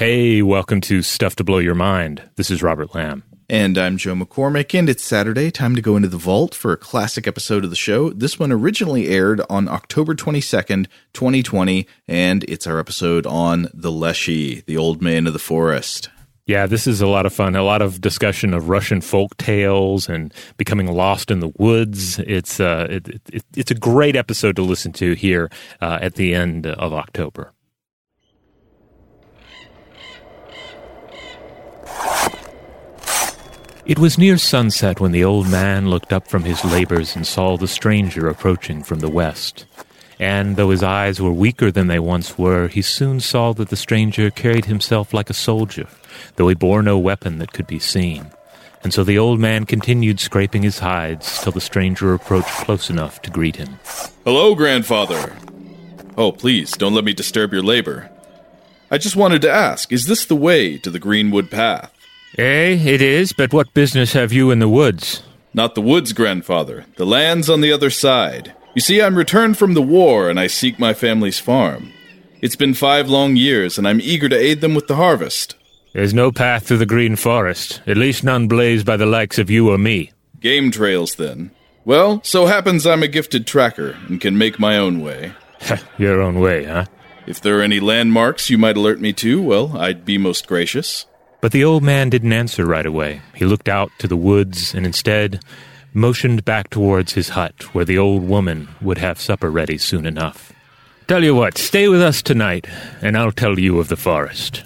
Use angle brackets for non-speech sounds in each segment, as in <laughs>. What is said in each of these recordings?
Hey, welcome to Stuff to Blow Your Mind. This is Robert Lamb. And I'm Joe McCormick, and it's Saturday. Time to go into the vault for a classic episode of the show. This one originally aired on October 22nd, 2020, and it's our episode on the Leshy, the old man of the forest. Yeah, this is a lot of fun. A lot of discussion of Russian folk tales and becoming lost in the woods. It's uh, it, it, it's a great episode to listen to here uh, at the end of October. It was near sunset when the old man looked up from his labors and saw the stranger approaching from the west. And though his eyes were weaker than they once were, he soon saw that the stranger carried himself like a soldier, though he bore no weapon that could be seen. And so the old man continued scraping his hides till the stranger approached close enough to greet him. Hello, grandfather. Oh, please, don't let me disturb your labor. I just wanted to ask, is this the way to the Greenwood Path? Eh, it is, but what business have you in the woods? Not the woods, grandfather. The land's on the other side. You see, I'm returned from the war and I seek my family's farm. It's been five long years and I'm eager to aid them with the harvest. There's no path through the green forest, at least none blazed by the likes of you or me. Game trails, then. Well, so happens I'm a gifted tracker and can make my own way. <laughs> Your own way, huh? If there are any landmarks you might alert me to, well, I'd be most gracious. But the old man didn't answer right away. He looked out to the woods and instead motioned back towards his hut, where the old woman would have supper ready soon enough. Tell you what, stay with us tonight, and I'll tell you of the forest.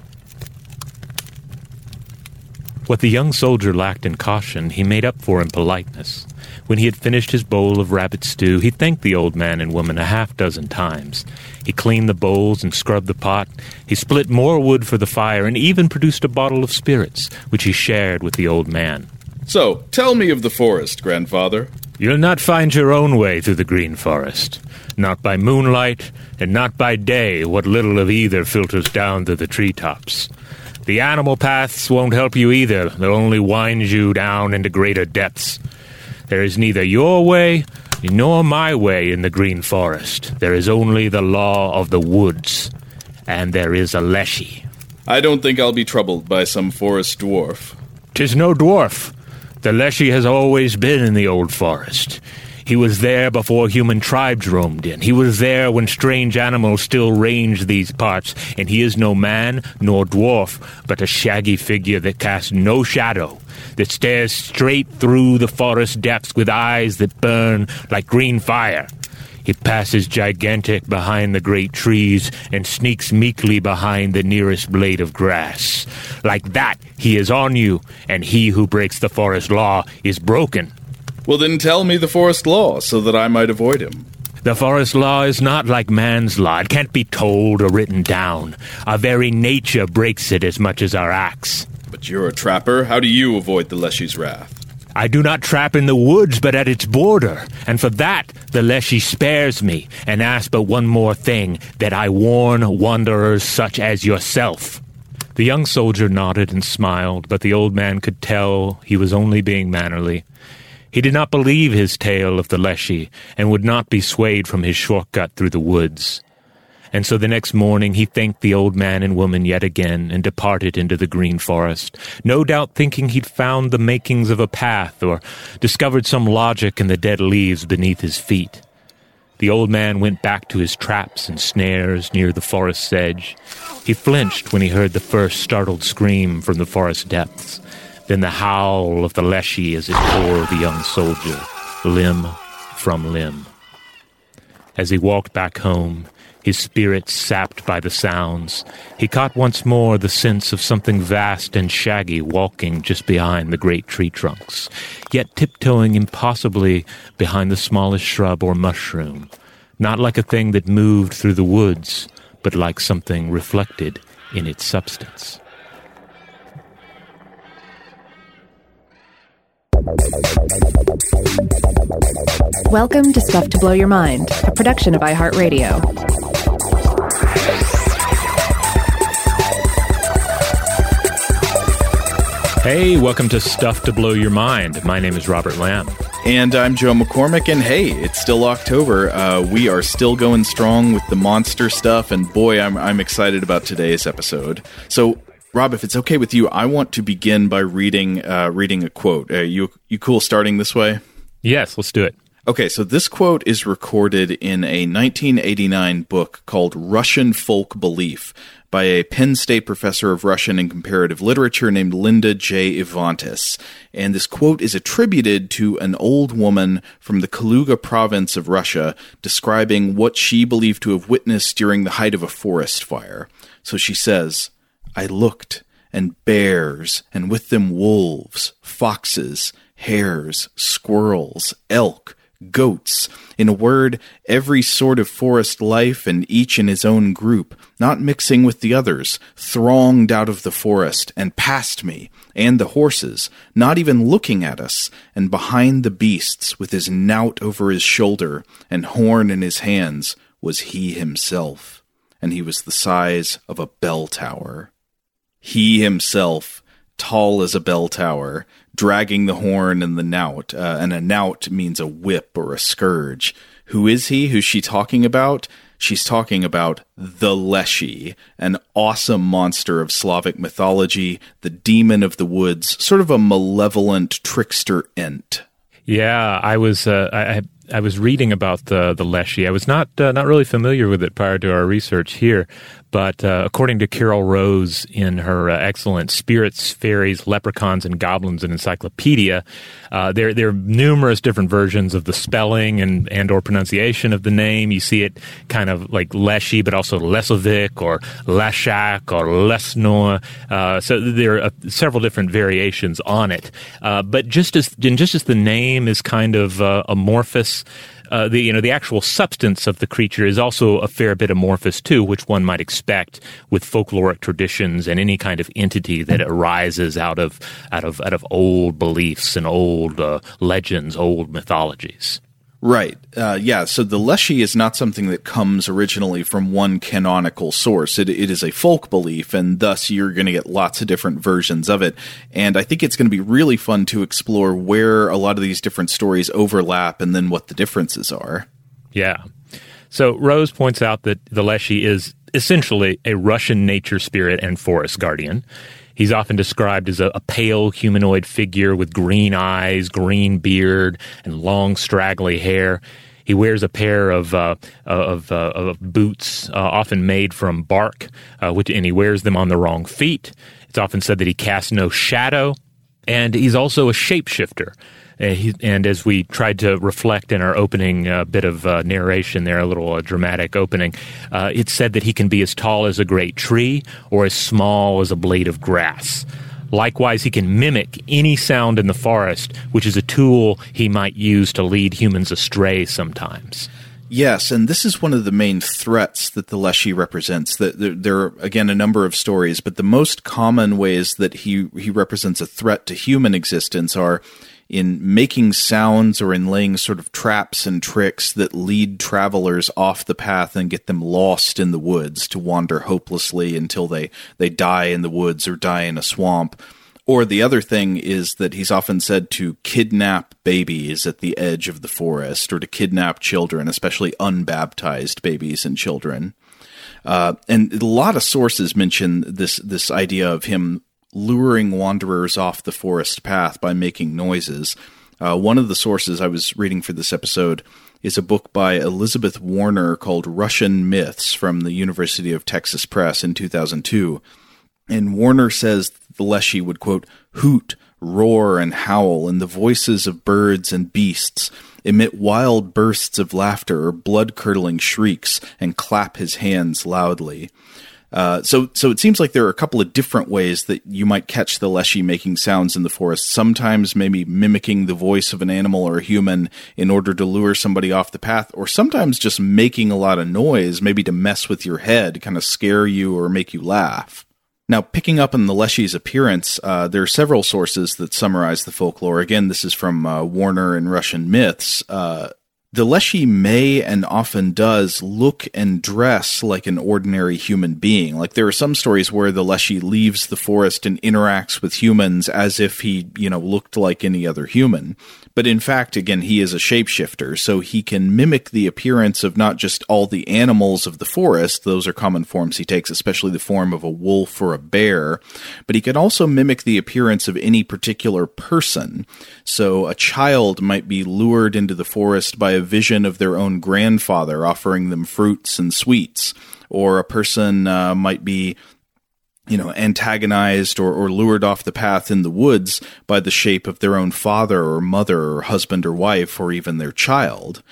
What the young soldier lacked in caution, he made up for in politeness. When he had finished his bowl of rabbit stew, he thanked the old man and woman a half dozen times. He cleaned the bowls and scrubbed the pot. He split more wood for the fire and even produced a bottle of spirits, which he shared with the old man. So, tell me of the forest, grandfather. You'll not find your own way through the green forest. Not by moonlight, and not by day, what little of either filters down to the treetops. The animal paths won't help you either, they'll only wind you down into greater depths. There is neither your way nor my way in the green forest. There is only the law of the woods, and there is a leshy. I don't think I'll be troubled by some forest dwarf. Tis no dwarf. The leshy has always been in the old forest. He was there before human tribes roamed in. He was there when strange animals still ranged these parts, and he is no man nor dwarf, but a shaggy figure that casts no shadow, that stares straight through the forest depths with eyes that burn like green fire. He passes gigantic behind the great trees and sneaks meekly behind the nearest blade of grass. Like that, he is on you, and he who breaks the forest law is broken. Well, then tell me the forest law so that I might avoid him. The forest law is not like man's law. It can't be told or written down. Our very nature breaks it as much as our acts. But you're a trapper. How do you avoid the Leshy's wrath? I do not trap in the woods, but at its border, and for that the Leshy spares me, and asks but one more thing that I warn wanderers such as yourself. The young soldier nodded and smiled, but the old man could tell he was only being mannerly. He did not believe his tale of the Leshy, and would not be swayed from his shortcut through the woods. And so the next morning he thanked the old man and woman yet again, and departed into the green forest, no doubt thinking he'd found the makings of a path, or discovered some logic in the dead leaves beneath his feet. The old man went back to his traps and snares near the forest's edge. He flinched when he heard the first startled scream from the forest depths then the howl of the leshy as it tore the young soldier, limb from limb. As he walked back home, his spirit sapped by the sounds, he caught once more the sense of something vast and shaggy walking just behind the great tree trunks, yet tiptoeing impossibly behind the smallest shrub or mushroom, not like a thing that moved through the woods, but like something reflected in its substance. Welcome to Stuff to Blow Your Mind, a production of iHeartRadio. Hey, welcome to Stuff to Blow Your Mind. My name is Robert Lamb. And I'm Joe McCormick, and hey, it's still October. Uh, we are still going strong with the monster stuff, and boy, I'm, I'm excited about today's episode. So, Rob, if it's okay with you, I want to begin by reading uh, reading a quote. Uh, you you cool starting this way? Yes, let's do it. Okay, so this quote is recorded in a 1989 book called Russian Folk Belief by a Penn State professor of Russian and comparative literature named Linda J. Ivanits. And this quote is attributed to an old woman from the Kaluga province of Russia describing what she believed to have witnessed during the height of a forest fire. So she says, I looked, and bears, and with them wolves, foxes, hares, squirrels, elk, goats, in a word, every sort of forest life and each in his own group, not mixing with the others, thronged out of the forest and past me, and the horses, not even looking at us, and behind the beasts, with his knout over his shoulder and horn in his hands, was he himself, and he was the size of a bell tower. He himself, tall as a bell tower, dragging the horn and the knout. Uh, and a knout means a whip or a scourge. Who is he? Who's she talking about? She's talking about the Leshy, an awesome monster of Slavic mythology, the demon of the woods, sort of a malevolent trickster ent. Yeah, I was uh, I, I was reading about the the Leshy. I was not uh, not really familiar with it prior to our research here, but uh, according to Carol Rose in her uh, excellent Spirits, Fairies, Leprechauns, and Goblins, and encyclopedia, uh, there there are numerous different versions of the spelling and and or pronunciation of the name. You see it kind of like Leshy, but also Lesovic or Leshak or Lesnor. Uh, so there are uh, several different variations on it. Uh, but just as just as the name is kind of amorphous uh, the you know the actual substance of the creature is also a fair bit amorphous too, which one might expect with folkloric traditions and any kind of entity that arises out of out of out of old beliefs and old uh, legends, old mythologies. Right. Uh, yeah. So the Leshy is not something that comes originally from one canonical source. It, it is a folk belief, and thus you're going to get lots of different versions of it. And I think it's going to be really fun to explore where a lot of these different stories overlap and then what the differences are. Yeah. So Rose points out that the Leshy is essentially a Russian nature spirit and forest guardian. He's often described as a, a, pale humanoid figure with green eyes, green beard, and long straggly hair. He wears a pair of uh, of, uh, of, boots, uh, often made from bark, uh, which, and he wears them on the wrong feet. It's often said that he casts no shadow, and he's also a shapeshifter. Uh, he, and as we tried to reflect in our opening uh, bit of uh, narration there, a little uh, dramatic opening, uh, it said that he can be as tall as a great tree or as small as a blade of grass. Likewise, he can mimic any sound in the forest, which is a tool he might use to lead humans astray sometimes. Yes, and this is one of the main threats that the Leshy represents. That there, there, are again a number of stories, but the most common ways that he he represents a threat to human existence are in making sounds or in laying sort of traps and tricks that lead travelers off the path and get them lost in the woods to wander hopelessly until they, they die in the woods or die in a swamp. Or the other thing is that he's often said to kidnap babies at the edge of the forest or to kidnap children, especially unbaptized babies and children. Uh, and a lot of sources mention this this idea of him luring wanderers off the forest path by making noises. Uh, one of the sources I was reading for this episode is a book by Elizabeth Warner called Russian Myths from the University of Texas Press in 2002. And Warner says the Leshy would, quote, hoot, roar, and howl, and the voices of birds and beasts emit wild bursts of laughter or blood curdling shrieks and clap his hands loudly. Uh, so, so it seems like there are a couple of different ways that you might catch the leshy making sounds in the forest. Sometimes maybe mimicking the voice of an animal or a human in order to lure somebody off the path, or sometimes just making a lot of noise, maybe to mess with your head, kind of scare you or make you laugh. Now, picking up on the Leshy's appearance, uh, there are several sources that summarize the folklore. Again, this is from uh, Warner and Russian Myths. Uh, The Leshy may and often does look and dress like an ordinary human being. Like there are some stories where the Leshy leaves the forest and interacts with humans as if he, you know, looked like any other human. But in fact, again, he is a shapeshifter, so he can mimic the appearance of not just all the animals of the forest, those are common forms he takes, especially the form of a wolf or a bear, but he can also mimic the appearance of any particular person. So a child might be lured into the forest by a vision of their own grandfather offering them fruits and sweets, or a person uh, might be you know, antagonized or, or lured off the path in the woods by the shape of their own father or mother or husband or wife or even their child.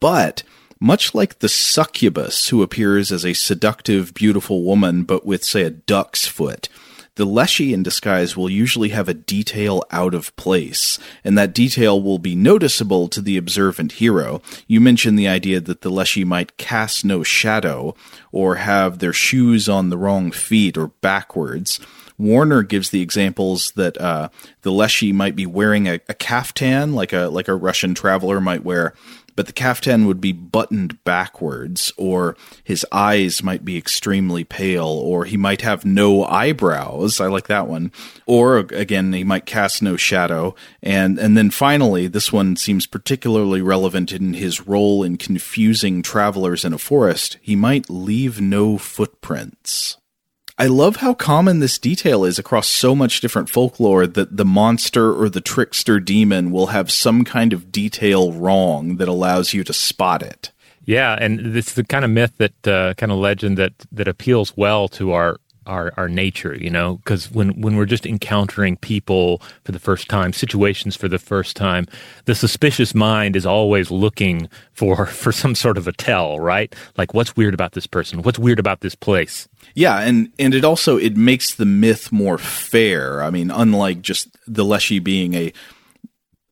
But much like the succubus who appears as a seductive, beautiful woman, but with, say, a duck's foot, the Leshy in disguise will usually have a detail out of place, and that detail will be noticeable to the observant hero. You mentioned the idea that the Leshy might cast no shadow, or have their shoes on the wrong feet or backwards. Warner gives the examples that uh, the Leshy might be wearing a, a caftan, like a like a Russian traveler might wear, but the caftan would be buttoned backwards, or his eyes might be extremely pale, or he might have no eyebrows. I like that one. Or again, he might cast no shadow. And, and then finally, this one seems particularly relevant in his role in confusing travelers in a forest. He might leave no footprints. I love how common this detail is across so much different folklore that the monster or the trickster demon will have some kind of detail wrong that allows you to spot it. Yeah, and it's the kind of myth that uh, kind of legend that that appeals well to our our, our nature, you know, because when, when we're just encountering people for the first time, situations for the first time, the suspicious mind is always looking for, <laughs> for some sort of a tell, right? Like what's weird about this person? What's weird about this place? Yeah, and, and it also, it makes the myth more fair. I mean, unlike just the Leshy being a,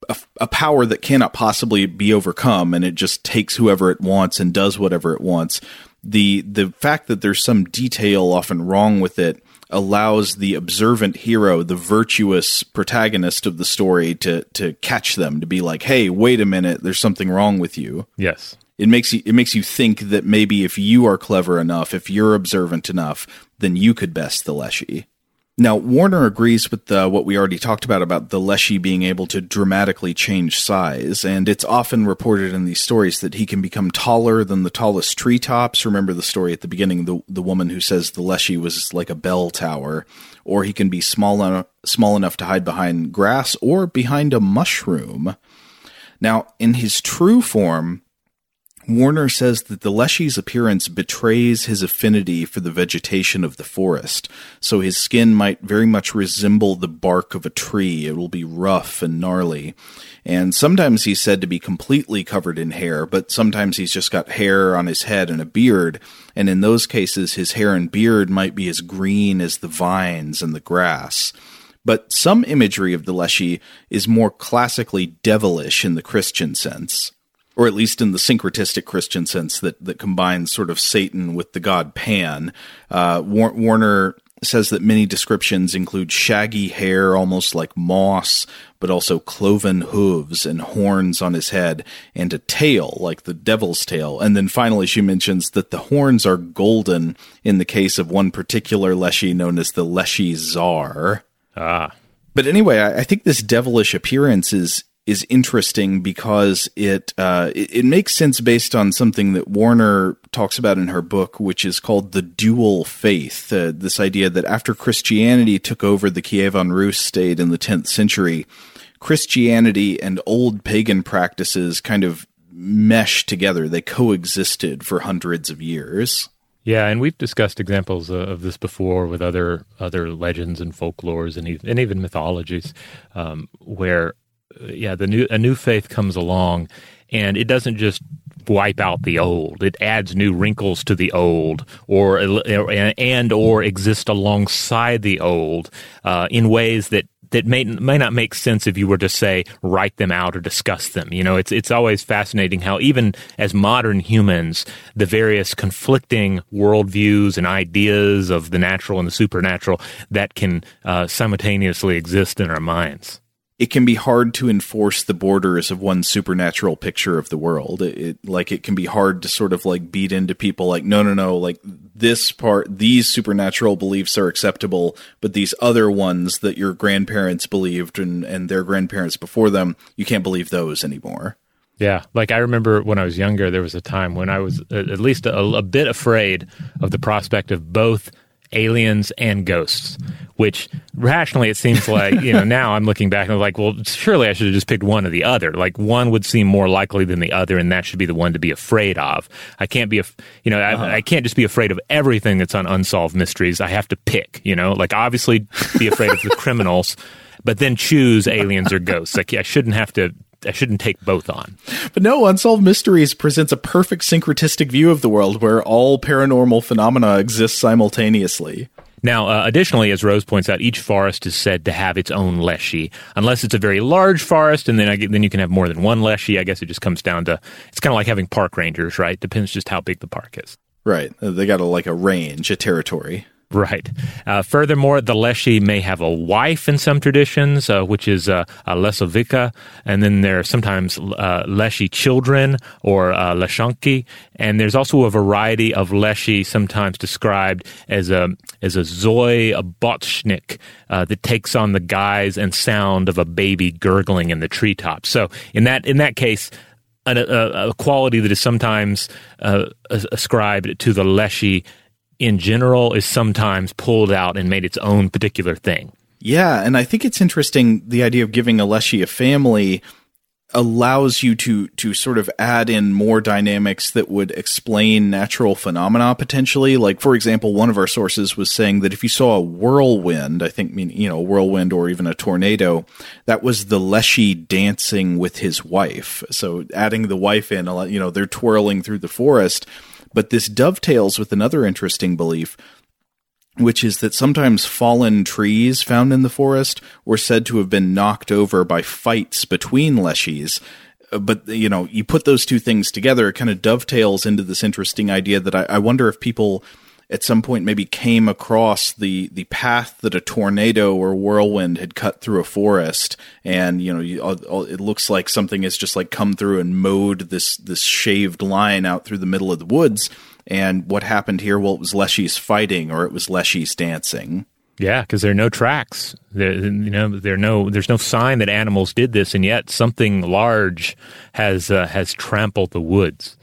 a, a, power that cannot possibly be overcome and it just takes whoever it wants and does whatever it wants the the fact that there's some detail often wrong with it allows the observant hero, the virtuous protagonist of the story, to to catch them, to be like, "Hey, wait a minute, there's something wrong with you." Yes, it makes you it makes you think that maybe if you are clever enough, if you're observant enough, then you could best the Leshy. Now, Warner agrees with the, what we already talked about about the Leshy being able to dramatically change size, and it's often reported in these stories that he can become taller than the tallest treetops. Remember the story at the beginning, the the woman who says the Leshy was like a bell tower, or he can be small enough, small enough to hide behind grass or behind a mushroom. Now, in his true form, Warner says that the Leshy's appearance betrays his affinity for the vegetation of the forest, so his skin might very much resemble the bark of a tree. It will be rough and gnarly. And sometimes he's said to be completely covered in hair, but sometimes he's just got hair on his head and a beard, and in those cases his hair and beard might be as green as the vines and the grass. But some imagery of the Leshy is more classically devilish in the Christian sense or at least in the syncretistic Christian sense that that combines sort of Satan with the god Pan. Uh, War- Warner says that many descriptions include shaggy hair, almost like moss, but also cloven hooves and horns on his head, and a tail like the devil's tail. And then finally, she mentions that the horns are golden in the case of one particular Leshy known as the Leshy Czar. Ah. But anyway, I, I think this devilish appearance is is interesting because it, uh, it, it makes sense based on something that Warner talks about in her book, which is called the dual faith. Uh, this idea that after Christianity took over the Kievan Rus state in the 10th century, Christianity and old pagan practices kind of meshed together. They coexisted for hundreds of years. Yeah, and we've discussed examples of this before with other other legends and folklores and even, and even mythologies, um, where yeah, the new a new faith comes along, and it doesn't just wipe out the old. It adds new wrinkles to the old, or and or exist alongside the old uh, in ways that that may may not make sense if you were to say write them out or discuss them. You know, it's it's always fascinating how even as modern humans, the various conflicting worldviews and ideas of the natural and the supernatural that can uh, simultaneously exist in our minds. It can be hard to enforce the borders of one supernatural picture of the world. It, it, like it can be hard to sort of like beat into people like no no no like this part these supernatural beliefs are acceptable, but these other ones that your grandparents believed and and their grandparents before them, you can't believe those anymore. Yeah, like I remember when I was younger, there was a time when I was at least a, a bit afraid of the prospect of both aliens and ghosts which rationally it seems like you know <laughs> now i'm looking back and I'm like well surely i should have just picked one or the other. Like one would seem more likely than the other and that should be the one to be afraid of. I can't be a you know uh-huh. I, I, can't just be afraid of everything that's on unsolved mysteries. I have to pick you know? Like obviously be afraid of the <laughs> criminals but then choose aliens or ghosts. Like i shouldn't have to I shouldn't take both on. But no, Unsolved Mysteries presents a perfect syncretistic view of the world where all paranormal phenomena exist simultaneously. Now, uh, additionally, as Rose points out, each forest is said to have its own leshy, unless it's a very large forest, and then I, then you can have more than one leshy. I guess it just comes down to it's kind of like having park rangers, right? Depends just how big the park is. Right. They got a, like a range, a territory. Right. Uh, furthermore, the Leshy may have a wife in some traditions, uh, which is uh, a Lesovika, and then there are sometimes uh, Leshy children or uh, Leshanki, and there's also a variety of Leshy, sometimes described as a as a Zoy, a Botchnik, uh, that takes on the guise and sound of a baby gurgling in the treetops. So in that in that case, a, a, a, quality that is sometimes uh, ascribed to the Leshy in general is sometimes pulled out and made its own particular thing. Yeah, and I think it's interesting the idea of giving a Leshy a family allows you to to sort of add in more dynamics that would explain natural phenomena potentially like for example one of our sources was saying that if you saw a whirlwind i think mean you know a whirlwind or even a tornado that was the leshy dancing with his wife so adding the wife in you know they're twirling through the forest but this dovetails with another interesting belief, which is that sometimes fallen trees found in the forest were said to have been knocked over by fights between leshies. Uh, but, you know, you put those two things together, it kind of dovetails into this interesting idea that I, I wonder if people at some point maybe came across the the path that a tornado or whirlwind had cut through a forest and you know you, it looks like something has just like come through and mowed this this shaved line out through the middle of the woods and what happened here well it was leshies fighting or it was leshies dancing yeah, because there are no tracks. There, you know, there no, there's no sign that animals did this, and yet something large has uh, has trampled the woods.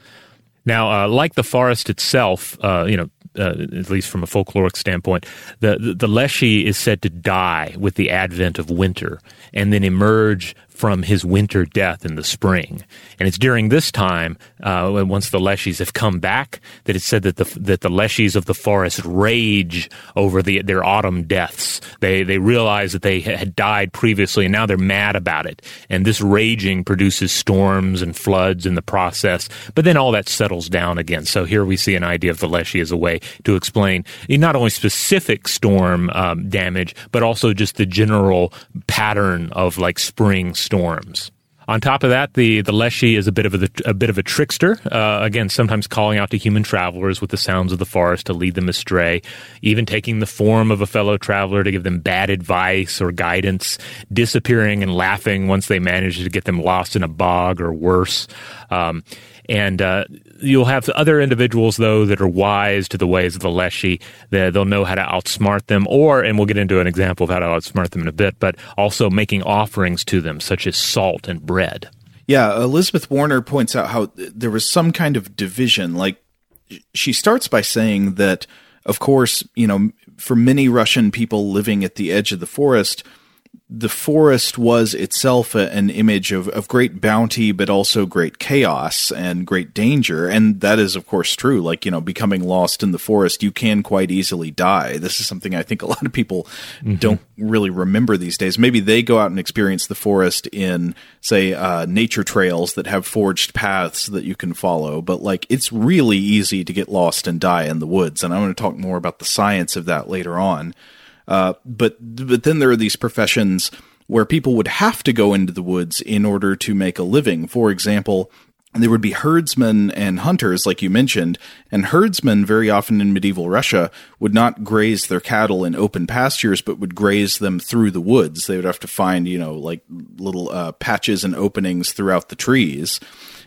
Now, uh, like the forest itself, uh, you know, uh, at least from a folkloric standpoint, the, the, the Leshy is said to die with the advent of winter and then emerge from his winter death in the spring. And it's during this time, uh, once the leshies have come back, that it's said that the that the leshies of the forest rage over the their autumn deaths. They they realize that they had died previously, and now they're mad about it. And this raging produces storms and floods in the process. But then all that settles down again. So here we see an idea of the leshy as a way to explain not only specific storm um, damage, but also just the general pattern of like spring storms. On top of that, the, the Leshy is a bit of a, a bit of a trickster. Uh, again, sometimes calling out to human travelers with the sounds of the forest to lead them astray, even taking the form of a fellow traveler to give them bad advice or guidance, disappearing and laughing once they manage to get them lost in a bog or worse. Um, and uh, you'll have other individuals, though, that are wise to the ways of the Leshy. That they'll know how to outsmart them, or, and we'll get into an example of how to outsmart them in a bit, but also making offerings to them, such as salt and bread. Yeah, Elizabeth Warner points out how there was some kind of division. Like, she starts by saying that, of course, you know, for many Russian people living at the edge of the forest, the forest was itself a, an image of, of great bounty, but also great chaos and great danger. And that is, of course, true. Like, you know, becoming lost in the forest, you can quite easily die. This is something I think a lot of people mm-hmm. don't really remember these days. Maybe they go out and experience the forest in, say, uh, nature trails that have forged paths that you can follow. But, like, it's really easy to get lost and die in the woods. And I'm going to talk more about the science of that later on. Uh, but but then there are these professions where people would have to go into the woods in order to make a living. For example, there would be herdsmen and hunters, like you mentioned. And herdsmen, very often in medieval Russia, would not graze their cattle in open pastures, but would graze them through the woods. They would have to find, you know, like little uh, patches and openings throughout the trees.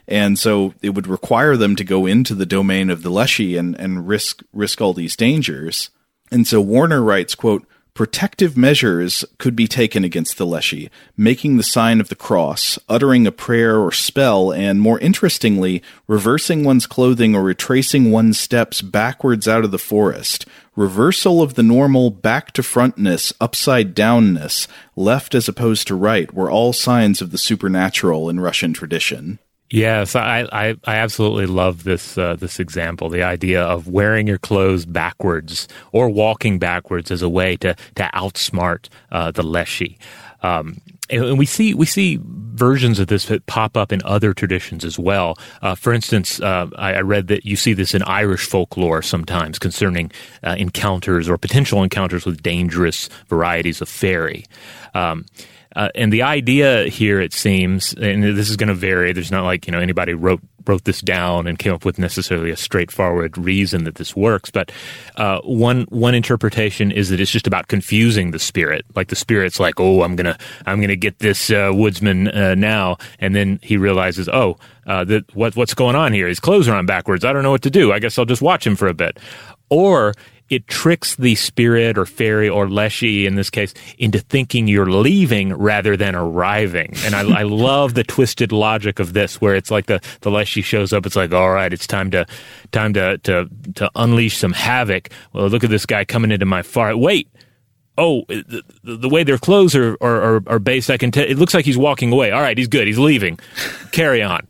And so it would require them to go into the domain of the Leshy and, and risk risk all these dangers. And so Warner writes, quote, Protective measures could be taken against the Leshy, making the sign of the cross, uttering a prayer or spell, and, more interestingly, reversing one's clothing or retracing one's steps backwards out of the forest. Reversal of the normal back to frontness, upside downness, left as opposed to right, were all signs of the supernatural in Russian tradition. Yes, I, I, I, absolutely love this uh, this example. The idea of wearing your clothes backwards or walking backwards as a way to to outsmart uh, the leshy. Um, and we see we see versions of this that pop up in other traditions as well. Uh, for instance, uh, I, I, read that you see this in Irish folklore sometimes concerning uh, encounters or potential encounters with dangerous varieties of fairy. Um, uh, and the idea here, it seems, and this is going to vary. There's not like you know anybody wrote wrote this down and came up with necessarily a straightforward reason that this works. But uh, one one interpretation is that it's just about confusing the spirit. Like the spirit's like, oh, I'm gonna I'm gonna get this uh, woodsman uh, now, and then he realizes, oh, uh, that what what's going on here? His clothes are on backwards. I don't know what to do. I guess I'll just watch him for a bit. Or it tricks the spirit or fairy or leshy in this case into thinking you're leaving rather than arriving. And I, I <laughs> love the twisted logic of this, where it's like the the leshy shows up. It's like, all right, it's time to time to to to unleash some havoc. Well, look at this guy coming into my far. Wait, oh, the, the, way their clothes are, are, are based, I can tell. It looks like he's walking away. All right, he's good. He's leaving. Carry on.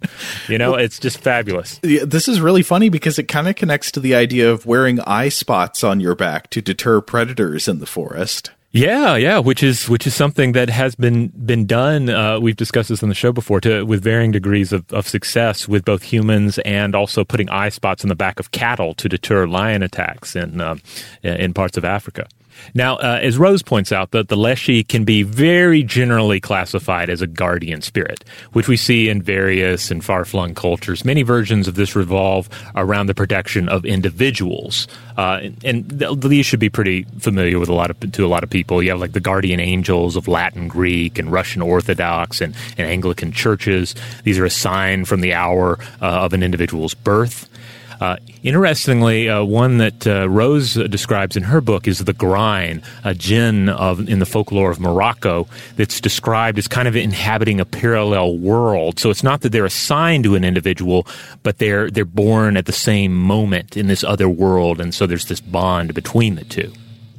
You know, well, it's just fabulous. Yeah, this is really funny because it kind of connects to the idea of wearing eye spots on your back to deter predators in the forest. Yeah, yeah, which is which is something that has been been done. Uh, we've discussed this on the show before, to with varying degrees of, of success with both humans and also putting eye spots on the back of cattle to deter lion attacks in uh, in parts of Africa. Now, uh, as Rose points out, that the Leshy can be very generally classified as a guardian spirit, which we see in various and far flung cultures. Many versions of this revolve around the protection of individuals, uh, and, these should be pretty familiar with a lot of to a lot of people. You have like the guardian angels of Latin, Greek, and Russian Orthodox and, and Anglican churches. These are a sign from the hour uh, of an individual's birth. Uh, interestingly, uh, one that uh, Rose describes in her book is the Grein, a jinn of in the folklore of Morocco that's described as kind of inhabiting a parallel world. So it's not that they're assigned to an individual, but they're they're born at the same moment in this other world, and so there's this bond between the two.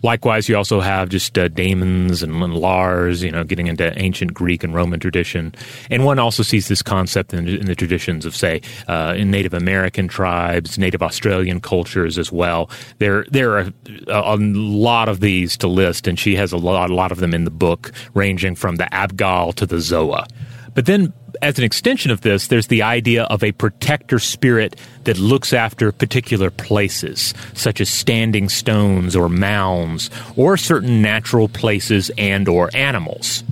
Likewise, you also have just uh, and, and Lares, you know, getting into ancient Greek and Roman tradition. And one also sees this concept in, in the traditions of, say, uh, in Native American tribes, Native Australian cultures as well. There, there are a, a, lot of these to list, and she has a lot, a lot of them in the book, ranging from the Abgal to the Zoa. But then, as an extension of this, there's the idea of a protector spirit that looks after particular places, such as standing stones or mounds, or certain natural places and or animals.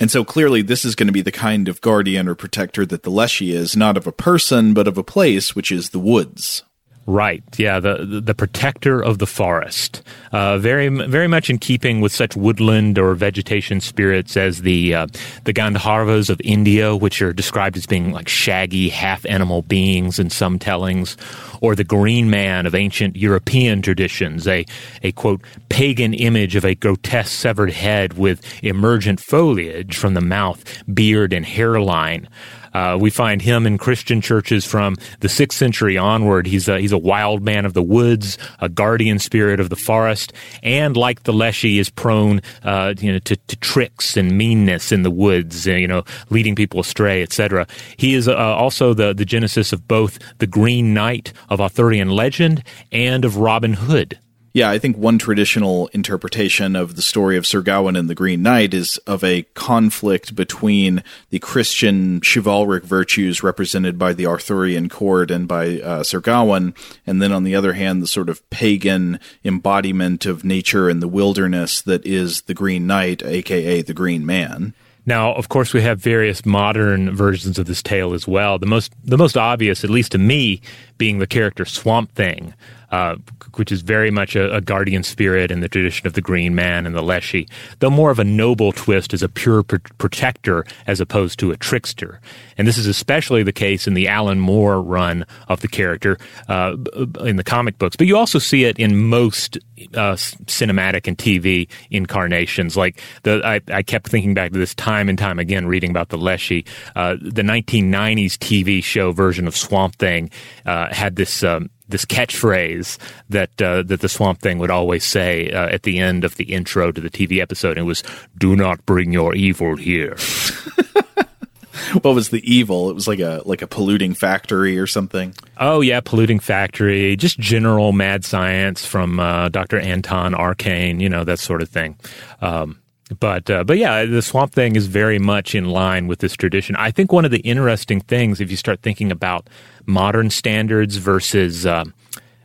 And so clearly this is going to be the kind of guardian or protector that the Leshy is, not of a person, but of a place, which is the woods. Right. Yeah. The the protector of the forest. Uh, very very much in keeping with such woodland or vegetation spirits as the uh, the Gandharvas of India, which are described as being like shaggy half animal beings in some tellings, or the green man of ancient European traditions, a a quote pagan image of a grotesque severed head with emergent foliage from the mouth, beard, and hairline. Uh, we find him in Christian churches from the sixth century onward. He's a, he's a wild man of the woods, a guardian spirit of the forest, and like the Leshy, is prone uh, you know to, to, tricks and meanness in the woods, uh, you know, leading people astray, etc. He is uh, also the the genesis of both the Green Knight of Arthurian legend and of Robin Hood. Yeah, I think one traditional interpretation of the story of Sir Gawain and the Green Knight is of a conflict between the Christian chivalric virtues represented by the Arthurian court and by uh, Sir Gawain, and then on the other hand, the sort of pagan embodiment of nature and the wilderness that is the Green Knight, aka the Green Man. Now, of course, we have various modern versions of this tale as well. The most, the most obvious, at least to me, being the character Swamp Thing, uh, which is very much a, a, guardian spirit in the tradition of the Green Man and the Leshy, though more of a noble twist as a pure pr- protector as opposed to a trickster. And this is especially the case in the Alan Moore run of the character uh, in the comic books. But you also see it in most uh, cinematic and TV incarnations. Like the, I, I, kept thinking back to this time and time again, reading about the Leshy. Uh, the 1990s TV show version of Swamp Thing uh, had this. Um, this catchphrase that uh, that the Swamp Thing would always say uh, at the end of the intro to the TV episode. It was, "Do not bring your evil here." <laughs> what was the evil? It was like a like a polluting factory or something. Oh yeah, polluting factory. Just general mad science from uh, Dr. Anton Arcane. You know that sort of thing. Um, but uh, but yeah, the Swamp Thing is very much in line with this tradition. I think one of the interesting things, if you start thinking about modern standards versus uh,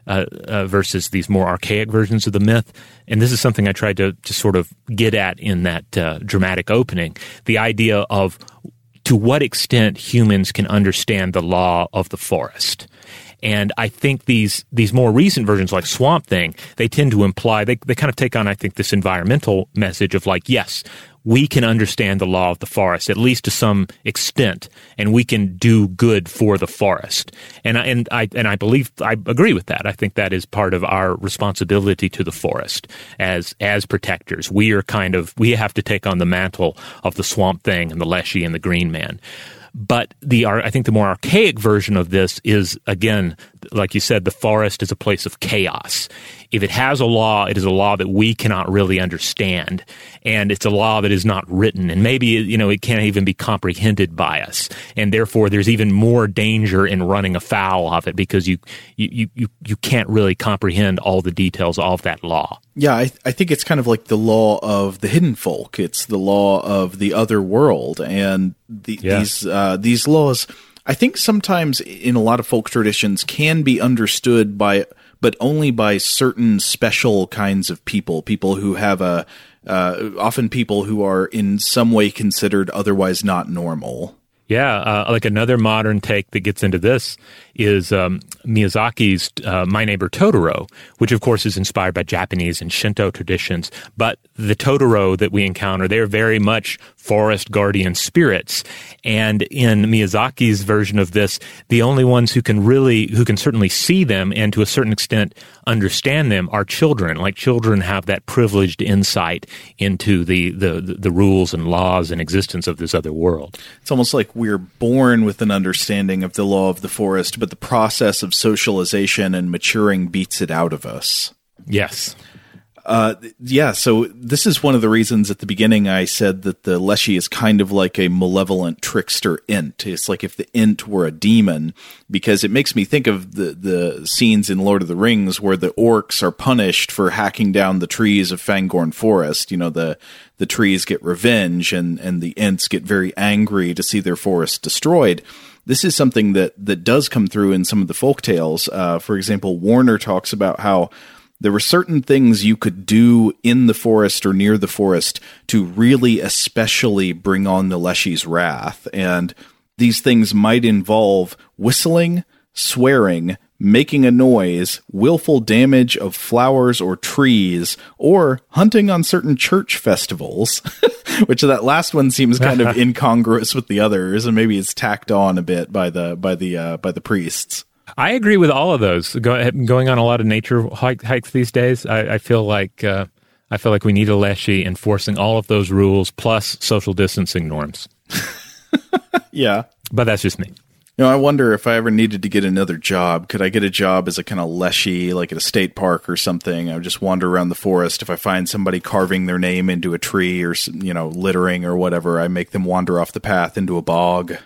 uh, uh, versus these more archaic versions of the myth, and this is something I tried to to sort of get at in that uh, dramatic opening, the idea of to what extent humans can understand the law of the forest. And I think these these more recent versions, like Swamp Thing, they tend to imply they they kind of take on, I think, this environmental message of like, yes, we can understand the law of the forest at least to some extent, and we can do good for the forest. And I, and I and I believe I agree with that. I think that is part of our responsibility to the forest as as protectors. We are kind of we have to take on the mantle of the swamp thing and the leshy and the green man. But the I think the more archaic version of this is again, like you said, the forest is a place of chaos. If it has a law, it is a law that we cannot really understand, and it's a law that is not written, and maybe you know it can't even be comprehended by us, and therefore there's even more danger in running afoul of it because you you you you can't really comprehend all the details of that law. Yeah, I, I think it's kind of like the law of the hidden folk. It's the law of the other world, and the, yeah. these uh, these laws. I think sometimes in a lot of folk traditions can be understood by but only by certain special kinds of people, people who have a, uh, often people who are in some way considered otherwise not normal. Yeah, uh, like another modern take that gets into this is um, Miyazaki's uh, My Neighbor Totoro, which of course is inspired by Japanese and Shinto traditions. But the Totoro that we encounter, they're very much forest guardian spirits. And in Miyazaki's version of this, the only ones who can really, who can certainly see them and to a certain extent understand them are children. Like children have that privileged insight into the, the, the rules and laws and existence of this other world. It's almost like we're born with an understanding of the law of the forest, but the process of socialization and maturing beats it out of us. Yes. Uh, yeah, so this is one of the reasons at the beginning I said that the Leshy is kind of like a malevolent trickster ent. It's like if the ent were a demon, because it makes me think of the, the scenes in Lord of the Rings where the orcs are punished for hacking down the trees of Fangorn Forest. You know, the, the trees get revenge and, and the ents get very angry to see their forest destroyed this is something that that does come through in some of the folk tales. Uh, for example, Warner talks about how there were certain things you could do in the forest or near the forest to really especially bring on the Leshy's wrath. And these things might involve whistling, swearing, making a noise, willful damage of flowers or trees, or hunting on certain church festivals. <laughs> Which that last one seems kind of <laughs> incongruous with the others, and maybe it's tacked on a bit by the by the uh, by the priests. I agree with all of those. Go, going on a lot of nature hike, hikes these days, I, I feel like uh, I feel like we need a leshy enforcing all of those rules plus social distancing norms. <laughs> yeah, but that's just me. You know, I wonder if I ever needed to get another job, could I get a job as a kind of leshy, like at a state park or something? I would just wander around the forest. If I find somebody carving their name into a tree or, you know, littering or whatever, I make them wander off the path into a bog.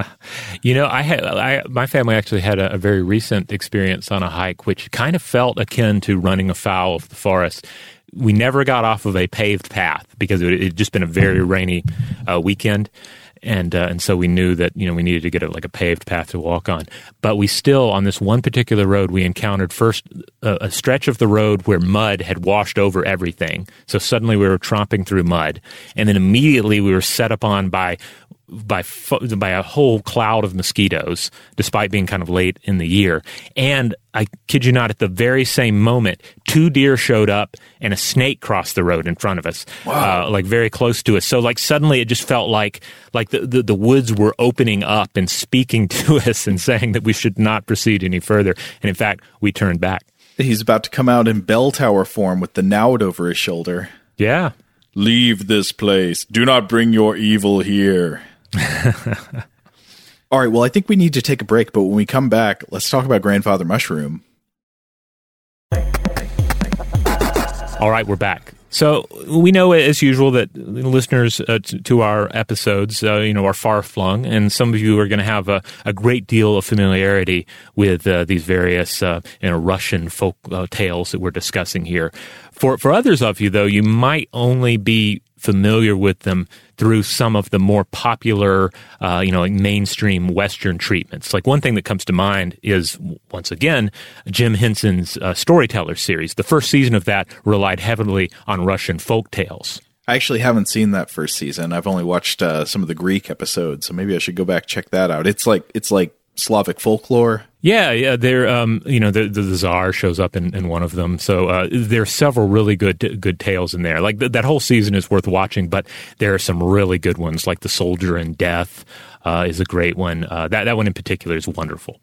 <laughs> you know, I had, I, my family actually had a, a very recent experience on a hike, which kind of felt akin to running afoul of the forest we never got off of a paved path because it had just been a very rainy uh, weekend and uh, and so we knew that you know we needed to get a, like a paved path to walk on. But we still on this one particular road we encountered first a, a stretch of the road where mud had washed over everything. So suddenly we were tromping through mud, and then immediately we were set upon by by by a whole cloud of mosquitoes, despite being kind of late in the year. And I kid you not, at the very same moment, two deer showed up and a snake crossed the road in front of us, wow. uh, like very close to us. So like suddenly it just felt like like the, the, the woods were opening up and speaking <laughs> to us and saying that we should not proceed any further. And in fact, we turned back. He's about to come out in bell tower form with the knout over his shoulder. Yeah. Leave this place. Do not bring your evil here. <laughs> All right, well, I think we need to take a break, but when we come back, let's talk about Grandfather Mushroom. All right, we're back. So we know, as usual, that listeners uh, to, to, our episodes, uh, you know, are far flung, and some of you are going to have a, a, great deal of familiarity with uh, these various, uh, you know, Russian folk uh, tales that we're discussing here. For for others of you, though, you might only be familiar with them through some of the more popular, uh, you know, like mainstream Western treatments. Like one thing that comes to mind is once again Jim Henson's uh, Storyteller series. The first season of that relied heavily on Russian folk tales. I actually haven't seen that first season. I've only watched uh, some of the Greek episodes, so maybe I should go back check that out. It's like it's like Slavic folklore. Yeah, yeah. There, um, you know, the, the, czar shows up in, in one of them. So uh, there are several really good good tales in there. Like th- that whole season is worth watching, but there are some really good ones. Like the Soldier and Death uh, is a great one. Uh, that that one in particular is wonderful.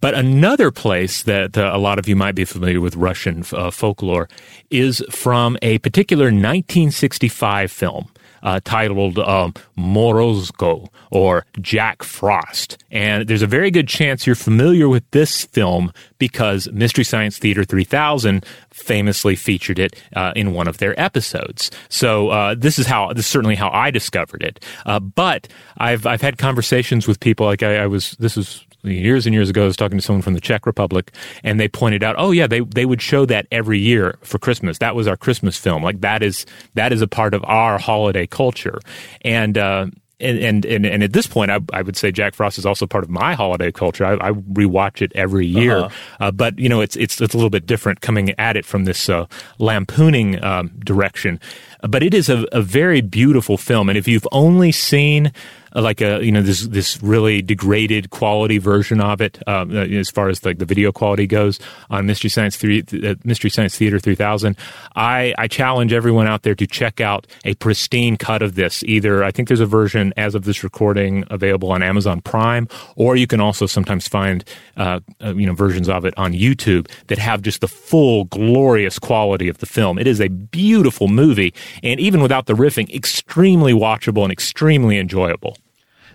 But another place that uh, a lot of you might be familiar with Russian uh, folklore is from a particular 1965 film uh, titled um, Morozko or Jack Frost. And there's a very good chance you're familiar with this film because Mystery Science Theater 3000 famously featured it uh, in one of their episodes. So uh, this is how this is certainly how I discovered it. Uh, but I've I've had conversations with people like I, I was this is years and years ago, I was talking to someone from the Czech Republic, and they pointed out, oh yeah, they they would show that every year for Christmas. That was our Christmas film. Like that is that is a part of our holiday culture, and. Uh, and, and, and at this point, I, I, would say Jack Frost is also part of my holiday culture. I, I rewatch it every year, uh-huh. uh, but you know, it's, it's it's a little bit different coming at it from this uh, lampooning um, direction. But it is a, a very beautiful film, and if you've only seen like a you know this this really degraded quality version of it um, uh, as far as like the video quality goes on Mystery Science three uh, Mystery Science Theater three thousand. I I challenge everyone out there to check out a pristine cut of this. Either I think there's a version as of this recording available on Amazon Prime, or you can also sometimes find uh, uh, you know versions of it on YouTube that have just the full glorious quality of the film. It is a beautiful movie, and even without the riffing, extremely watchable and extremely enjoyable.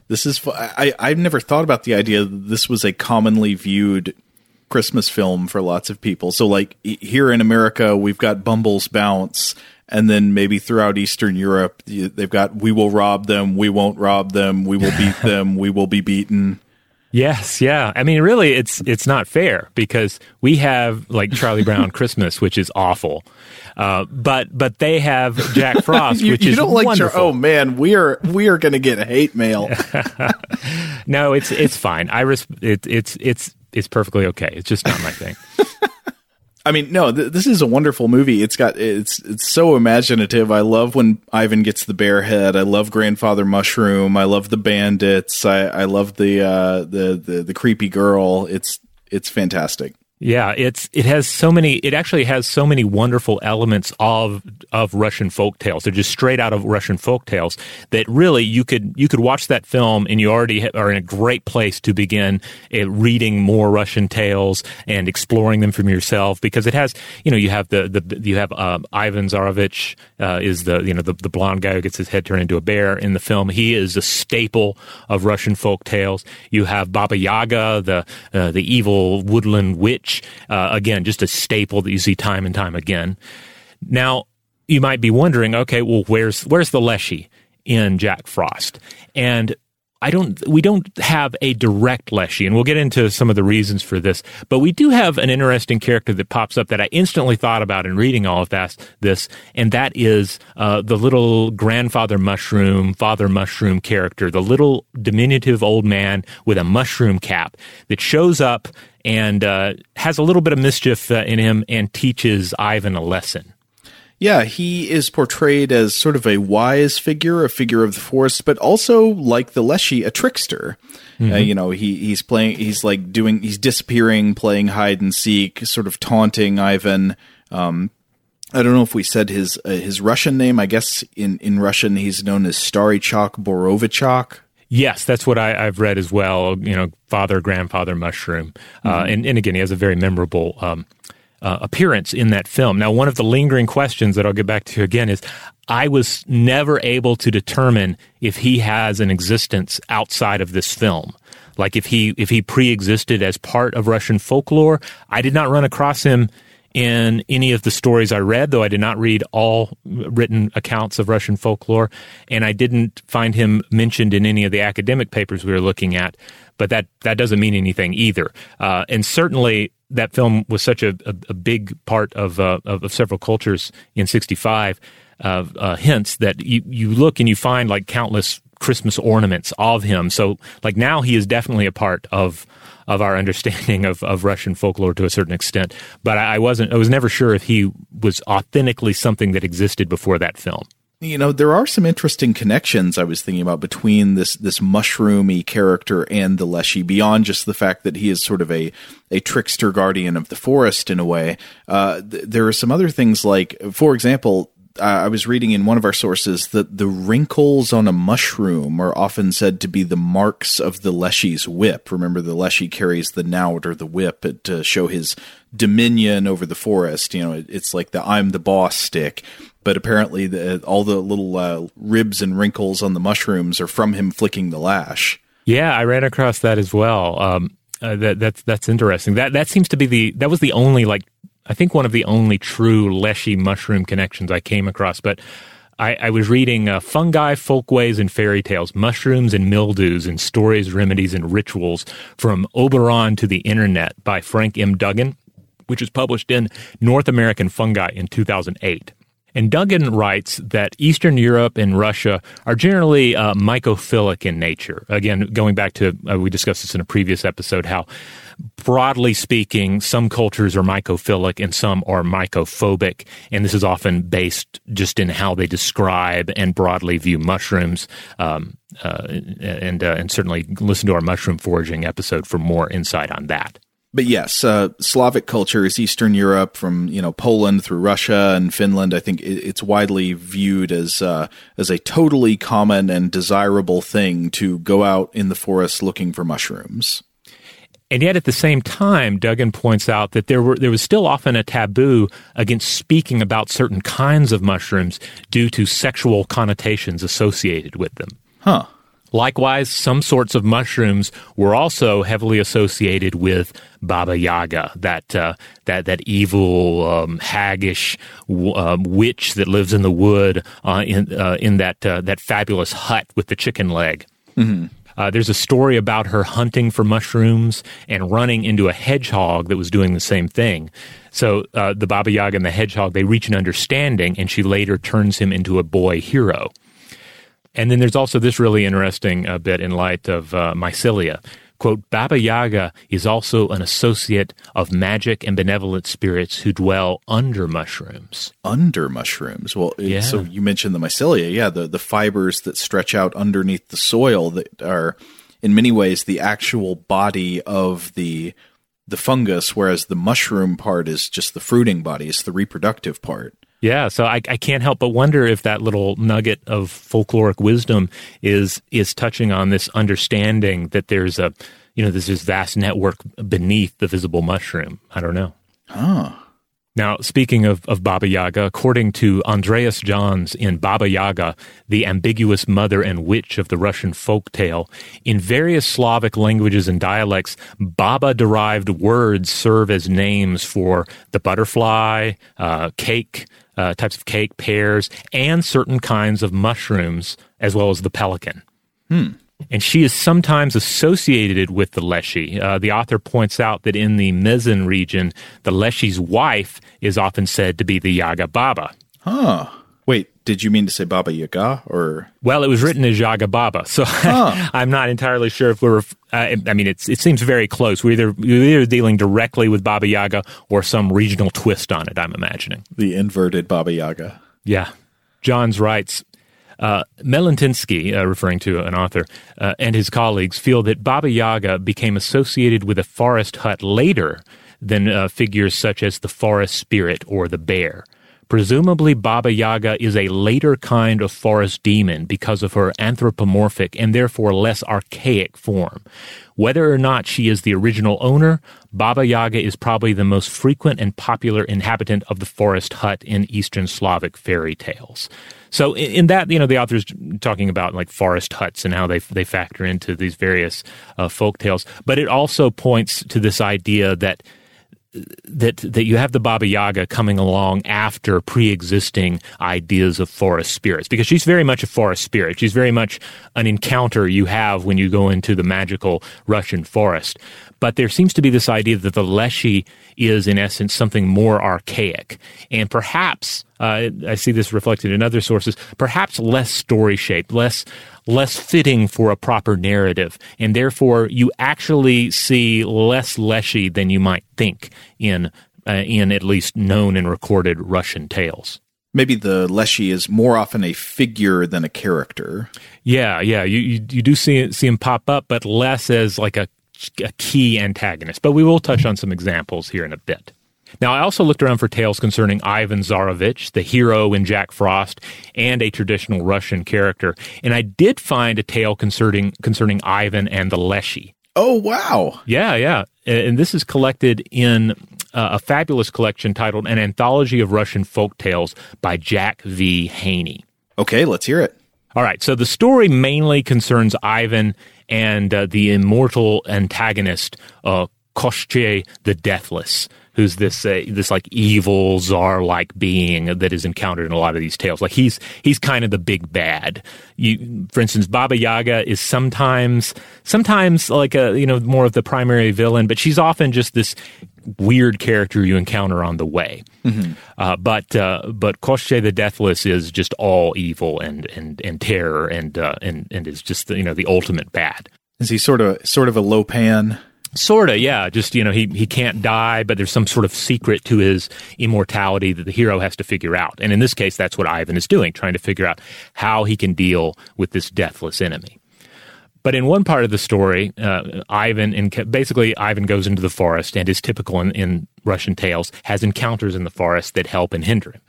This is I I've never thought about the idea that this was a commonly viewed Christmas film for lots of people. So like here in America, we've got Bumble's Bounce and then maybe throughout Eastern Europe, they've got we will rob them, we won't rob them, we will beat <laughs> them, we will be beaten. Yes, yeah. I mean, really, it's it's not fair because we have like Charlie Brown <laughs> Christmas, which is awful, uh, but but they have Jack <laughs> Frost, you, which you is don't like wonderful. Char- oh man, we are we are going to get hate mail. <laughs> no, it's it's fine. I res- it, it's it's it's perfectly okay. It's just not my thing. I mean, no, th- this is a wonderful movie. It's got it's it's so imaginative. I love when Ivan gets the bear head. I love Grandfather Mushroom. I love the bandits. I, I love the uh, the the the creepy girl. It's it's fantastic. Yeah, it's it has so many. It actually has so many wonderful elements of of Russian folk tales. They're just straight out of Russian folk tales that really you could you could watch that film and you already are in a great place to begin uh, reading more Russian tales and exploring them from yourself because it has you know you have the the you have uh, Ivan Tsarevich uh, is the you know the the blonde guy who gets his head turned into a bear in the film. He is a staple of Russian folk tales. You have Baba Yaga, the uh, the evil woodland witch uh, again, just a staple that you see time and time again. Now, you might be wondering, okay, well, where's where's the Leshy in Jack Frost? And I don't, we don't have a direct Leshy, and we'll get into some of the reasons for this, but we do have an interesting character that pops up that I instantly thought about in reading all of that, this, and that is uh, the little grandfather mushroom, father mushroom character, the little diminutive old man with a mushroom cap that shows up and uh, has a little bit of mischief uh, in him and teaches Ivan a lesson. Yeah, he is portrayed as sort of a wise figure, a figure of the forest, but also like the Leshy, a trickster. Mm-hmm. Uh, you know, he he's playing, he's like doing, he's disappearing, playing hide and seek, sort of taunting Ivan. Um, I don't know if we said his uh, his Russian name. I guess in in Russian he's known as Starychok Borovichok. Yes, that's what I, have read as well. You know, father, grandfather, mushroom, uh, mm-hmm. uh, and and again, he has a very memorable um, uh, appearance in that film. Now, one of the lingering questions that I'll get back to again is I was never able to determine if he has an existence outside of this film. Like if he if he pre-existed as part of Russian folklore, I did not run across him in any of the stories I read, though I did not read all written accounts of Russian folklore, and I didn't find him mentioned in any of the academic papers we were looking at. But that that doesn't mean anything either. Uh, and certainly, that film was such a, a, a big part of, uh, of, of several cultures in '65. Uh, uh, hints that you you look and you find like countless Christmas ornaments of him. So like now he is definitely a part of of our <laughs> understanding of, of Russian folklore to a certain extent. But I, I wasn't I was never sure if he was authentically something that existed before that film you know there are some interesting connections i was thinking about between this this mushroomy character and the leshy beyond just the fact that he is sort of a a trickster guardian of the forest in a way uh, th- there are some other things like for example I was reading in one of our sources that the wrinkles on a mushroom are often said to be the marks of the Leshy's whip. Remember, the Leshy carries the knout or the whip to show his dominion over the forest. You know, it's like the "I'm the boss" stick but apparently the, all the little uh, ribs and wrinkles on the mushrooms are from him flicking the lash. Yeah, I ran across that as well. Um, uh, that that's that's interesting. That that seems to be the that was the only like I think one of the only true leshy mushroom connections I came across. But I, I was reading uh, fungi, folkways, and fairy tales, mushrooms and mildews, and stories, remedies, and rituals from Oberon to the Internet by Frank M. Dugan, which was published in North American Fungi in 2008. And Dugan writes that Eastern Europe and Russia are generally uh, mycophilic in nature. Again, going back to, uh, we discussed this in a previous episode, how broadly speaking, some cultures are mycophilic and some are mycophobic. And this is often based just in how they describe and broadly view mushrooms. Um, uh, and, uh, and certainly listen to our mushroom foraging episode for more insight on that but yes, uh, Slavic culture is Eastern Europe, from you know Poland through Russia and Finland. I think it's widely viewed as uh, as a totally common and desirable thing to go out in the forest looking for mushrooms. And yet, at the same time, Dugan points out that there were there was still often a taboo against speaking about certain kinds of mushrooms due to sexual connotations associated with them. Huh. Likewise, some sorts of mushrooms were also heavily associated with Baba Yaga, that uh, that that evil, um, haggish uh, witch that lives in the wood uh, in uh, in that uh, that fabulous hut with the chicken leg. Mm-hmm. Uh, there's a story about her hunting for mushrooms and running into a hedgehog that was doing the same thing. So the Baba Yaga and the hedgehog they reach an understanding, and she later turns him into a boy hero. And then there's also this really interesting uh, bit in light of uh, mycelia. Quote, Baba Yaga is also an associate of magic and benevolent spirits who dwell under mushrooms. Under mushrooms? Well, yeah. so you mentioned the mycelia. Yeah, the, the fibers that stretch out underneath the soil that are, in many ways, the actual body of the the fungus, whereas the mushroom part is just the fruiting body, it's the reproductive part. Yeah, so I, I can't help but wonder if that little nugget of folkloric wisdom is is touching on this understanding that there's a you know there's this vast network beneath the visible mushroom. I don't know. Huh. Now, speaking of, of Baba Yaga, according to Andreas Johns in Baba Yaga, the ambiguous mother and witch of the Russian folk tale, in various Slavic languages and dialects, Baba derived words serve as names for the butterfly, uh, cake, uh, types of cake, pears, and certain kinds of mushrooms, as well as the pelican. Hmm. and she is sometimes associated with the Leshy. Uh, the author points out that in the Mezen region, the Leshy's wife is often said to be the Yaga Baba. Huh. Did you mean to say Baba Yaga or? Well, it was written as Yaga Baba, so huh. <laughs> I'm not entirely sure if we're. Uh, I mean, it's it seems very close. We're either we're either dealing directly with Baba Yaga or some regional twist on it. I'm imagining the inverted Baba Yaga. Yeah, Johns writes. Uh, Meletinsky, uh, referring to an author, uh, and his colleagues feel that Baba Yaga became associated with a forest hut later than uh, figures such as the forest spirit or the bear. Presumably, Baba Yaga is a later kind of forest demon because of her anthropomorphic and therefore less archaic form. Whether or not she is the original owner, Baba Yaga is probably the most frequent and popular inhabitant of the forest hut in Eastern Slavic fairy tales. So in that, you know, the author's talking about like forest huts and how they they factor into these various uh, folk tales, but it also points to this idea that that that you have the Baba Yaga coming along after pre-existing ideas of forest spirits because she's very much a forest spirit. She's very much an encounter you have when you go into the magical Russian forest. But there seems to be this idea that the Leshy is in essence something more archaic and perhaps uh, I see this reflected in other sources, perhaps less story shaped, less less fitting for a proper narrative, and therefore you actually see less Leshy than you might think in uh, in at least known and recorded Russian tales. Maybe the Leshy is more often a figure than a character. Yeah, yeah, you you, you do see see him pop up, but less as like a, a key antagonist. But we will touch on some examples here in a bit. Now, I also looked around for tales concerning Ivan Tsarevich, the hero in Jack Frost, and a traditional Russian character, and I did find a tale concerning concerning Ivan and the Leshy. Oh, wow. Yeah, yeah. And this is collected in uh, a fabulous collection titled An Anthology of Russian Folk Tales by Jack V. Haney. Okay, let's hear it. All right, so the story mainly concerns Ivan and uh, the immortal antagonist, uh, Koshchei the Deathless who's this uh, this like evil czar like being that is encountered in a lot of these tales. Like he's he's kind of the big bad. You, for instance, Baba Yaga is sometimes sometimes like a you know more of the primary villain, but she's often just this weird character you encounter on the way. Mm-hmm. Uh, but uh, but Koshchei the Deathless is just all evil and and and terror and uh, and and is just you know the ultimate bad. Is he sort of sort of a Lo Pan? Sorta, yeah. Just you know, he he can't die, but there's some sort of secret to his immortality that the hero has to figure out. And in this case, that's what Ivan is doing, trying to figure out how he can deal with this deathless enemy. But in one part of the story, uh, Ivan basically Ivan goes into the forest and is typical in, in Russian tales has encounters in the forest that help and hinder him.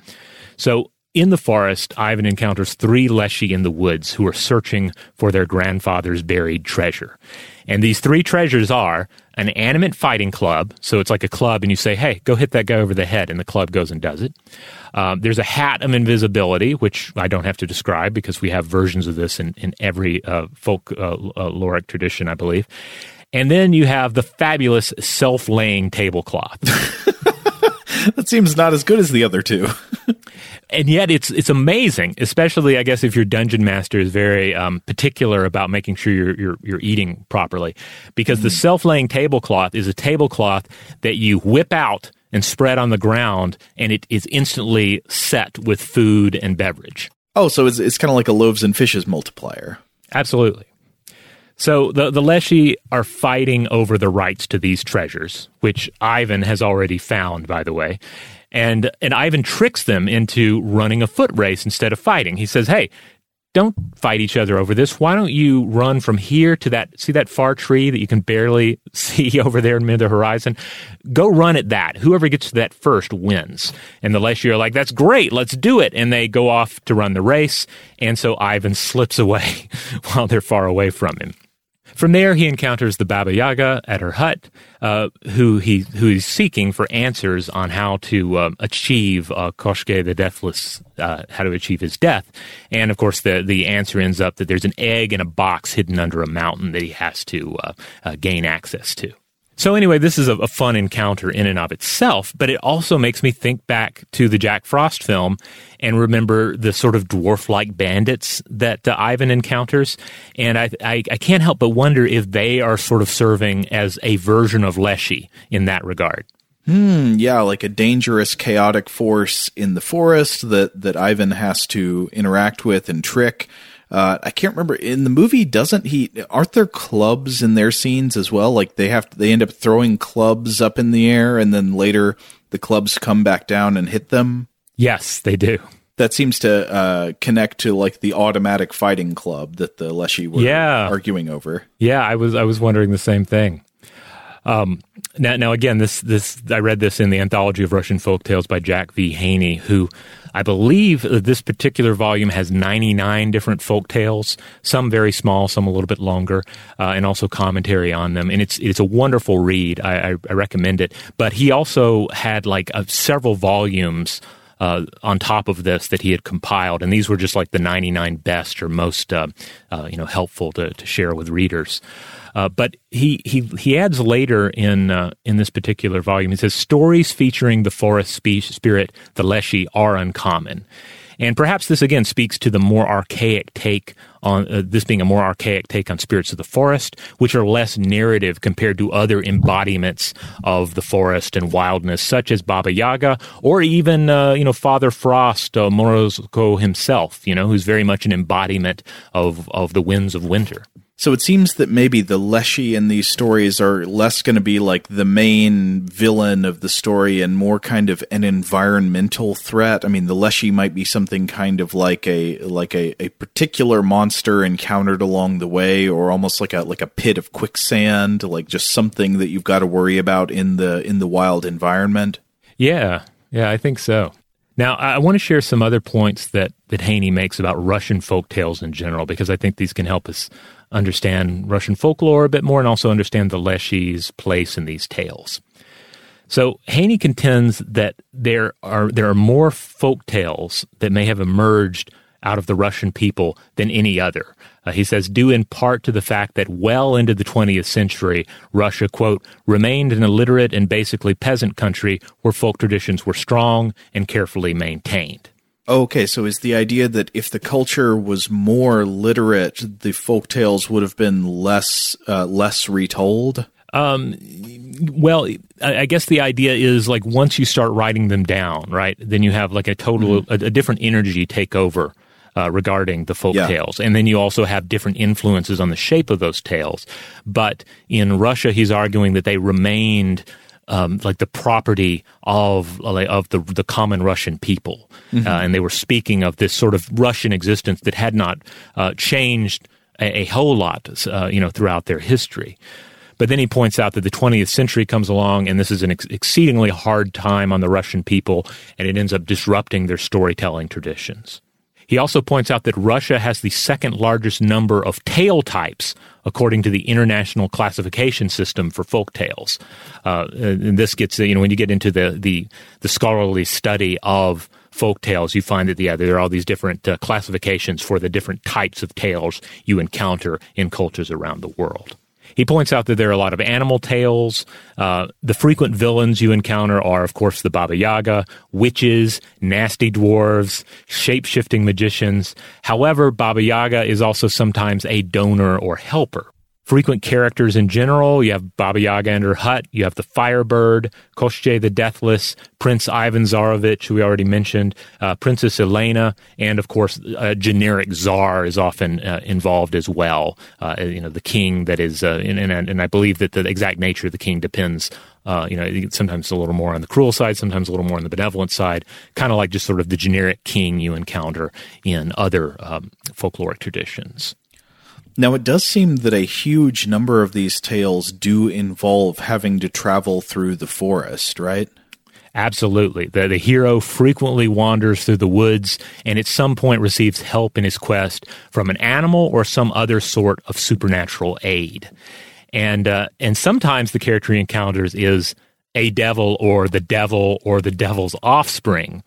So in the forest, Ivan encounters three Leshy in the woods who are searching for their grandfather's buried treasure. And these three treasures are an animate fighting club. So it's like a club, and you say, hey, go hit that guy over the head, and the club goes and does it. Um, there's a hat of invisibility, which I don't have to describe because we have versions of this in, in every uh, folk uh, uh, tradition, I believe. And then you have the fabulous self laying tablecloth. <laughs> <laughs> that seems not as good as the other two. <laughs> and yet it's it's amazing, especially I guess if your dungeon master is very um, particular about making sure you're you're, you're eating properly, because mm. the self laying tablecloth is a tablecloth that you whip out and spread on the ground, and it is instantly set with food and beverage. Oh, so it's it's kind of like a loaves and fishes multiplier. Absolutely. So the the Leshy are fighting over the rights to these treasures, which Ivan has already found, by the way. And and Ivan tricks them into running a foot race instead of fighting. He says, "Hey, don't fight each other over this. Why don't you run from here to that? See that far tree that you can barely <laughs> see over there in mid the horizon? Go run at that. Whoever gets to that first wins. And the Leshy are like, that's great. Let's do it. And they go off to run the race. And so Ivan slips away <laughs> while they're far away from him. From there, he encounters the Baba Yaga at her hut, uh, who he who he's seeking for answers on how to uh, achieve uh, Koshchei the Deathless, uh, how to achieve his death. And of course, the the answer ends up that there's an egg in a box hidden under a mountain that he has to uh, uh, gain access to. So anyway, this is a, a, fun encounter in and of itself, but it also makes me think back to the Jack Frost film and remember the sort of dwarf-like bandits that uh, Ivan encounters. And I, I, I, can't help but wonder if they are sort of serving as a version of Leshy in that regard. Hmm, yeah, like a dangerous, chaotic force in the forest that, that Ivan has to interact with and trick. Uh, I can't remember in the movie. Doesn't he? Aren't there clubs in their scenes as well? Like they have, to, they end up throwing clubs up in the air, and then later the clubs come back down and hit them. Yes, they do. That seems to uh, connect to like the automatic fighting club that the Leshy were yeah. arguing over. Yeah, I was I was wondering the same thing. Um, now, now again, this this I read this in the anthology of Russian folk tales by Jack V. Haney, who I believe that this particular volume has 99 different folk tales, some very small, some a little bit longer, uh, and also commentary on them. And it's it's a wonderful read. I, I, I recommend it. But he also had like uh, several volumes. Uh, on top of this, that he had compiled, and these were just like the 99 best or most, uh, uh, you know, helpful to, to share with readers. Uh, but he, he he adds later in uh, in this particular volume, he says stories featuring the forest spe- spirit, the leshy, are uncommon. And perhaps this again speaks to the more archaic take on uh, this being a more archaic take on spirits of the forest, which are less narrative compared to other embodiments of the forest and wildness, such as Baba Yaga or even uh, you know Father Frost, uh, Morozko himself, you know, who's very much an embodiment of of the winds of winter. So it seems that maybe the Leshy in these stories are less going to be like the main villain of the story and more kind of an environmental threat. I mean, the Leshy might be something kind of like a like a, a particular monster encountered along the way, or almost like a like a pit of quicksand, like just something that you've got to worry about in the in the wild environment. Yeah, yeah, I think so. Now, I want to share some other points that, that Haney makes about Russian folk tales in general, because I think these can help us understand Russian folklore a bit more and also understand the Leshy's place in these tales. So Haney contends that there are there are more folk tales that may have emerged out of the Russian people than any other. Uh, he says, due in part to the fact that well into the 20th century, Russia, quote, remained an illiterate and basically peasant country where folk traditions were strong and carefully maintained. Okay, so is the idea that if the culture was more literate, the folk tales would have been less uh, less retold? Um, well, I guess the idea is like once you start writing them down, right? Then you have like a total mm-hmm. a, a, different energy take over uh, regarding the folk yeah. tales, and then you also have different influences on the shape of those tales. But in Russia, he's arguing that they remained um, like the property of of the the common Russian people, mm-hmm. uh, and they were speaking of this sort of Russian existence that had not uh, changed a, a, whole lot, uh, you know, throughout their history. But then he points out that the 20th century comes along, and this is an ex- exceedingly hard time on the Russian people, and it ends up disrupting their storytelling traditions. He also points out that Russia has the second largest number of tale types according to the International Classification System for folk tales. Uh, and this gets, you know, when you get into the, the, the scholarly study of folk tales, you find that, yeah, there are all these different uh, classifications for the different types of tales you encounter in cultures around the world. He points out that there are a lot of animal tales. Uh, the frequent villains you encounter are, of course, the Baba Yaga, witches, nasty dwarves, shape shifting magicians. However, Baba Yaga is also sometimes a donor or helper frequent characters in general. You have Baba Yaga and her hut. You have the Firebird, Koshchei the Deathless, Prince Ivan Tsarevich, who we already mentioned, uh, Princess Elena, and of course, a generic czar is often uh, involved as well. Uh, you know, the king that is, uh, and, and, and, I believe that the exact nature of the king depends. Uh, you know, sometimes a little more on the cruel side, sometimes a little more on the benevolent side, kind of like just sort of the generic king you encounter in other um, folkloric traditions. Now, it does seem that a huge number of these tales do involve having to travel through the forest, right? Absolutely. The, the hero frequently wanders through the woods and at some point receives help in his quest from an animal or some other sort of supernatural aid. And, uh, and sometimes the character he encounters is a devil or the devil or the devil's offspring.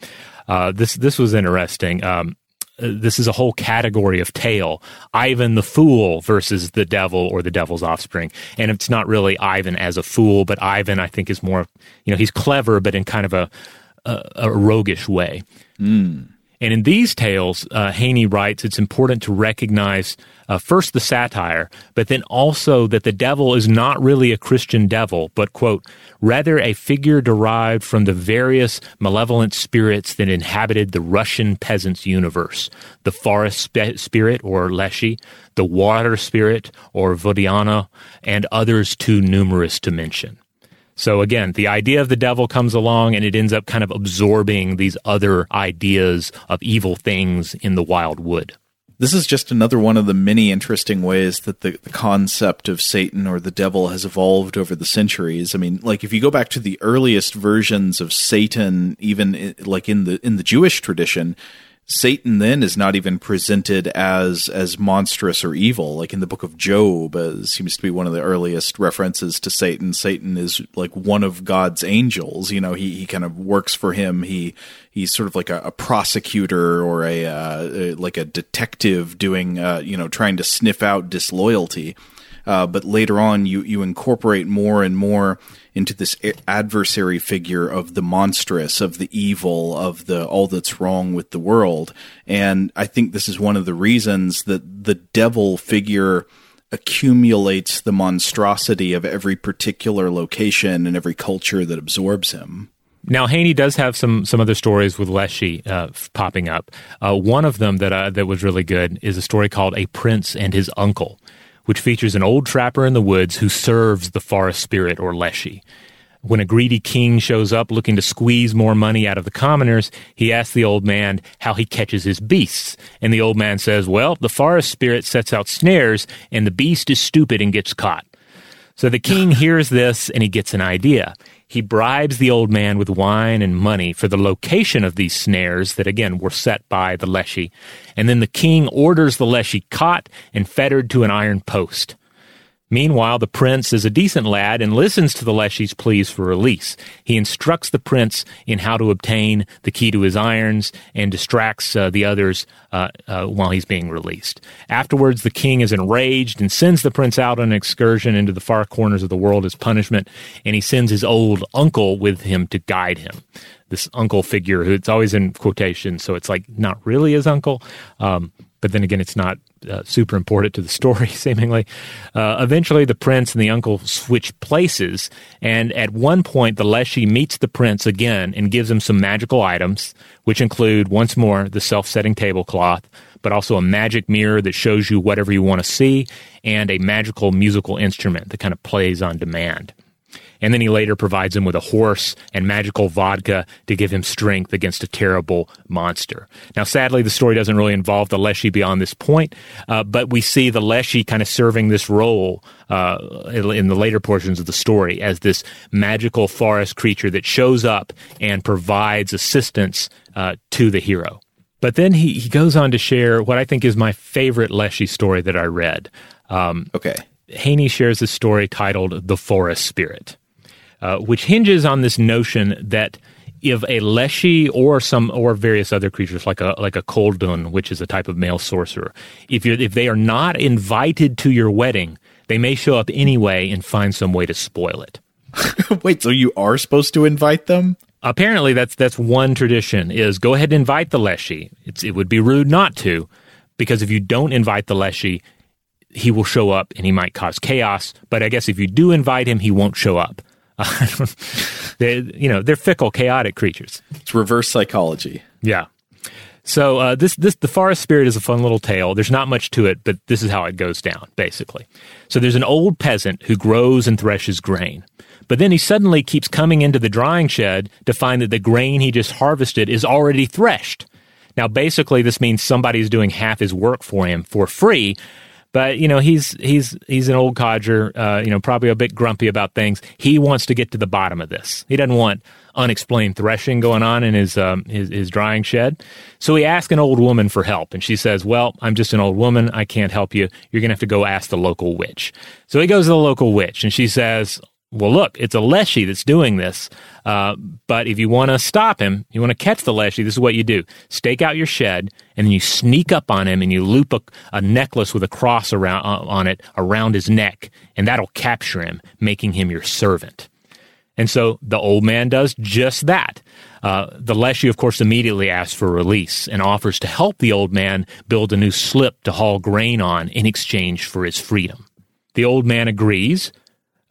Uh, this, this was interesting. Um, this is a whole category of tale. Ivan the fool versus the devil or the devil's offspring. And it's not really Ivan as a fool, but Ivan, I think, is more, you know, he's clever, but in kind of a, a, a roguish way. Mm. And in these tales, uh, Haney writes, it's important to recognize uh, first the satire, but then also that the devil is not really a Christian devil, but, quote, rather a figure derived from the various malevolent spirits that inhabited the Russian peasants' universe the forest sp- spirit, or Leshy, the water spirit, or Vodiana, and others too numerous to mention. So again, the idea of the devil comes along and it ends up kind of absorbing these other ideas of evil things in the wild wood. This is just another one of the many interesting ways that the, the, concept of Satan or the devil has evolved over the centuries. I mean, like if you go back to the earliest versions of Satan, even eh, like in the in the Jewish tradition, Satan then is not even presented as as monstrous or evil. Like in the book of Job, uh, seems to be one of the earliest references to Satan. Satan is like one of God's angels. You know, he he kind of works for him. He he's sort of like a, a prosecutor or a uh, like a detective doing uh, you know trying to sniff out disloyalty. Uh, but later on, you you incorporate more and more into this adversary figure of the monstrous, of the evil, of the all that's wrong with the world. And I think this is one of the reasons that the devil figure accumulates the monstrosity of every particular location and every culture that absorbs him. Now Haney does have some some other stories with Leshy uh, popping up. Uh, one of them that uh, that was really good is a story called "A Prince and His Uncle," which features an old trapper in the woods who serves the forest spirit or Leshy. When a greedy king shows up looking to squeeze more money out of the commoners, he asks the old man how he catches his beasts. And the old man says, Well, the forest spirit sets out snares, and the beast is stupid and gets caught. So the king hears this and he gets an idea. He bribes the old man with wine and money for the location of these snares that, again, were set by the Leshy. And then the king orders the Leshy caught and fettered to an iron post. Meanwhile, the prince is a decent lad and listens to the Leshy's pleas for release. He instructs the prince in how to obtain the key to his irons and distracts uh, the others uh, uh, while he's being released. Afterwards, the king is enraged and sends the prince out on an excursion into the far corners of the world as punishment, and he sends his old uncle with him to guide him this uncle figure who it's always in quotation, so it's like not really his uncle. Um, but then again, it's not uh, super important to the story, <laughs> seemingly. Uh, eventually, the prince and the uncle switch places, and at one point, the Leshy meets the prince again and gives him some magical items, which include, once more, the self setting tablecloth, but also a magic mirror that shows you whatever you want to see, and a magical musical instrument that kind of plays on demand and then he later provides him with a horse and magical vodka to give him strength against a terrible monster. Now, sadly, the story doesn't really involve the Leshy beyond this point, uh, but we see the Leshy kind of serving this role uh, in the later portions of the story as this magical forest creature that shows up and provides assistance uh, to the hero. But then he, he goes on to share what I think is my favorite Leshy story that I read. Um, okay. Haney shares a story titled The Forest Spirit. Uh, which hinges on this notion that if a leshy or some or various other creatures like a like a koldun, which is a type of male sorcerer, if you if they are not invited to your wedding, they may show up anyway and find some way to spoil it. <laughs> Wait, so you are supposed to invite them? Apparently, that's that's one tradition. Is go ahead and invite the leshy. It's, it would be rude not to, because if you don't invite the leshy, he will show up and he might cause chaos. But I guess if you do invite him, he won't show up. <laughs> they, you know, they're fickle, chaotic creatures. It's reverse psychology. Yeah. So uh, this this the forest spirit is a fun little tale. There's not much to it, but this is how it goes down, basically. So there's an old peasant who grows and threshes grain, but then he suddenly keeps coming into the drying shed to find that the grain he just harvested is already threshed. Now, basically, this means somebody's doing half his work for him for free, but you know, he's he's he's an old codger. Uh, you know, probably a bit grumpy about things. He wants to get to the bottom of this. He doesn't want unexplained threshing going on in his um, his, his drying shed. So he asks an old woman for help, and she says, "Well, I'm just an old woman. I can't help you. You're gonna have to go ask the local witch." So he goes to the local witch, and she says, well, look, it's a Leshy that's doing this. Uh, but if you want to stop him, you want to catch the Leshy, this is what you do. Stake out your shed, and then you sneak up on him and you loop a, a necklace with a cross around, uh, on it around his neck, and that'll capture him, making him your servant. And so the old man does just that. Uh, the Leshy, of course, immediately asks for release and offers to help the old man build a new slip to haul grain on in exchange for his freedom. The old man agrees,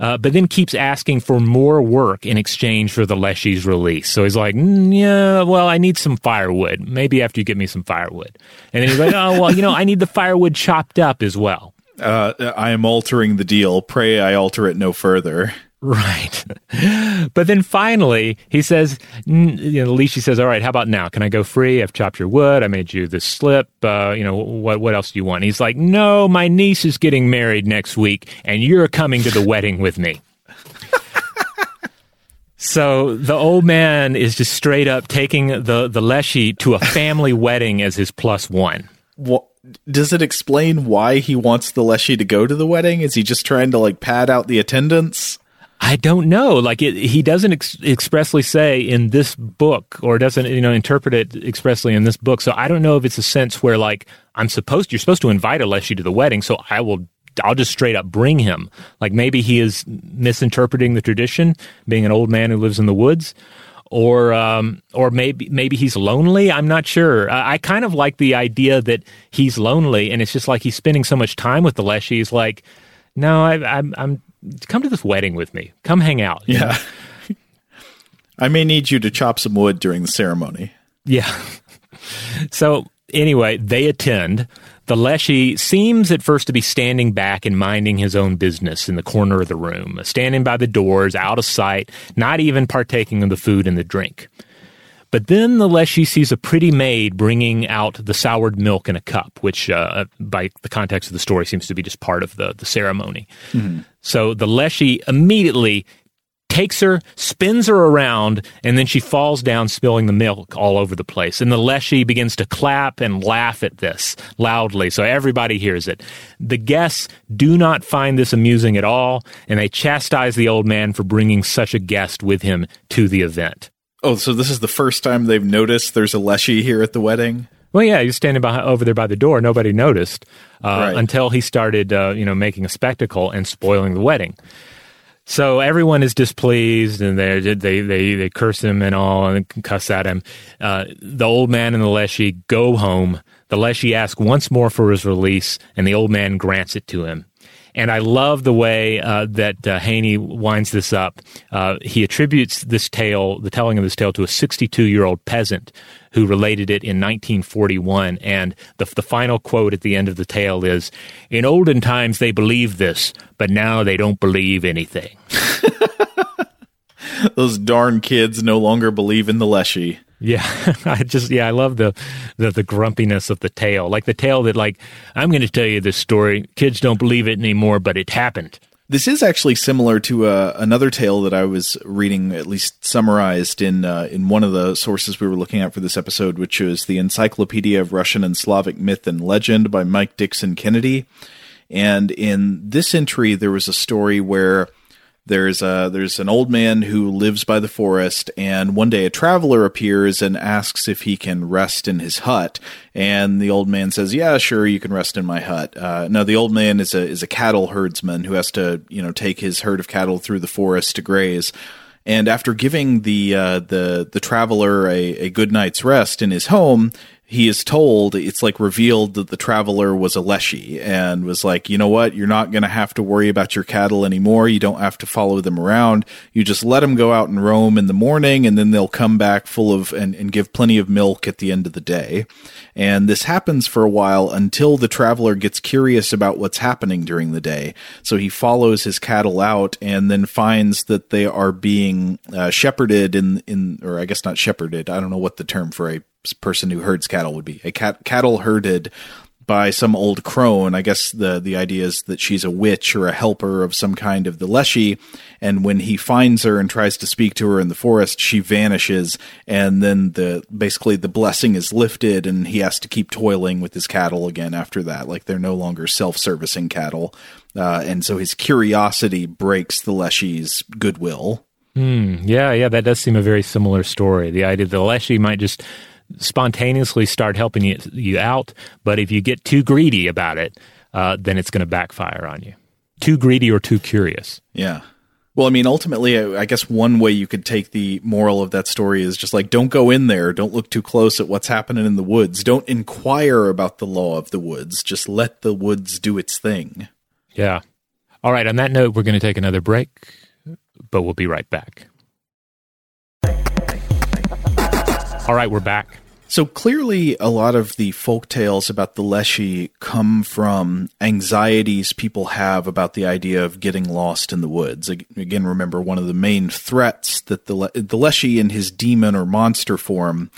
uh, but then keeps asking for more work in exchange for the Leshy's release. So he's like, mm, yeah, well, I need some firewood. Maybe after you get me some firewood. And then he's like, oh, well, you know, I need the firewood chopped up as well. Uh, I am altering the deal. Pray I alter it no further. Right. but then finally, he says, you know, Leshy says, all right, how about now? Can I go free? I've chopped your wood. I made you this slip. Uh, you know, what, what else do you want? He's like, no, my niece is getting married next week and you're coming to the wedding with me. <laughs> so the old man is just straight up taking the, the Leshy to a family <laughs> wedding as his plus one. What? Does it explain why he wants the Leshy to go to the wedding? Is he just trying to like pad out the attendance? I don't know. Like it, he doesn't ex- expressly say in this book, or doesn't you know interpret it expressly in this book. So I don't know if it's a sense where like I'm supposed, you're supposed to invite a Leshy to the wedding, so I will. I'll just straight up bring him. Like maybe he is misinterpreting the tradition, being an old man who lives in the woods, or um, or maybe maybe he's lonely. I'm not sure. I, I, kind of like the idea that he's lonely, and it's just like he's spending so much time with the Leshy. He's like, no, I, I'm I'm come to this wedding with me. Come hang out. Yeah. <laughs> I may need you to chop some wood during the ceremony. Yeah. <laughs> so anyway, they attend. The Leshy seems at first to be standing back and minding his own business in the corner of the room, standing by the doors, out of sight, not even partaking of the food and the drink. But then the Leshy sees a pretty maid bringing out the soured milk in a cup, which, uh, by the context of the story, seems to be just part of the, the ceremony. Mm-hmm. So the Leshy immediately takes her, spins her around, and then she falls down, spilling the milk all over the place. And the Leshy begins to clap and laugh at this loudly, so everybody hears it. The guests do not find this amusing at all, and they chastise the old man for bringing such a guest with him to the event. Oh, so this is the first time they've noticed there's a Leshy here at the wedding? Well, yeah, he was standing by, over there by the door. Nobody noticed uh, right. until he started, uh, you know, making a spectacle and spoiling the wedding. So everyone is displeased, and they they they they curse him and all, and cuss at him. Uh, the old man and the Leshy go home. The Leshy asks once more for his release, and the old man grants it to him. And I love the way uh, that uh, Haney winds this up. Uh, he attributes this tale, the telling of this tale, to a 62 year old peasant who related it in 1941. And the, the final quote at the end of the tale is In olden times, they believed this, but now they don't believe anything. <laughs> <laughs> Those darn kids no longer believe in the Leshy. Yeah, <laughs> I just yeah, I love the, the the grumpiness of the tale, like the tale that like I'm going to tell you this story. Kids don't believe it anymore, but it happened. This is actually similar to uh, another tale that I was reading, at least summarized in uh, in one of the sources we were looking at for this episode, which is the Encyclopedia of Russian and Slavic Myth and Legend by Mike Dixon Kennedy. And in this entry, there was a story where there's a there's an old man who lives by the forest, and one day a traveler appears and asks if he can rest in his hut. And the old man says, "Yeah, sure, you can rest in my hut." Uh, now the old man is a is a cattle herdsman who has to you know take his herd of cattle through the forest to graze. And after giving the uh, the the traveler a, a good night's rest in his home, he is told it's like revealed that the traveler was a leshy and was like you know what? You're not going to have to worry about your cattle anymore. You don't have to follow them around. You just let them go out and roam in the morning and then they'll come back full of and, and give plenty of milk at the end of the day. And this happens for a while until the traveler gets curious about what's happening during the day. So he follows his cattle out and then finds that they are being uh, shepherded in in or i guess not shepherded. I don't know what the term for a person who herds cattle would be a cat, cattle herded by some old crone. I guess the the idea is that she's a witch or a helper of some kind of the Leshy. And when he finds her and tries to speak to her in the forest, she vanishes, and then the basically the blessing is lifted, and he has to keep toiling with his cattle again after that. Like they're no longer self servicing cattle, uh, and so his curiosity breaks the Leshy's goodwill. Hmm. yeah, yeah, that does seem a very similar story. The idea that the Leshy might just spontaneously start helping you, you out, but if you get too greedy about it, uh, then it's going to backfire on you. Too greedy or too curious. Yeah. Well, I mean, ultimately, I guess one way you could take the moral of that story is just like, don't go in there. Don't look too close at what's happening in the woods. Don't inquire about the law of the woods. Just let the woods do its thing. Yeah. All right. On that note, we're going to take another break, but we'll be right back. All right, we're back. So clearly, a lot of the folk tales about the Leshy come from anxieties people have about the idea of getting lost in the woods. Again, remember one of the main threats that the the Leshy in his demon or monster form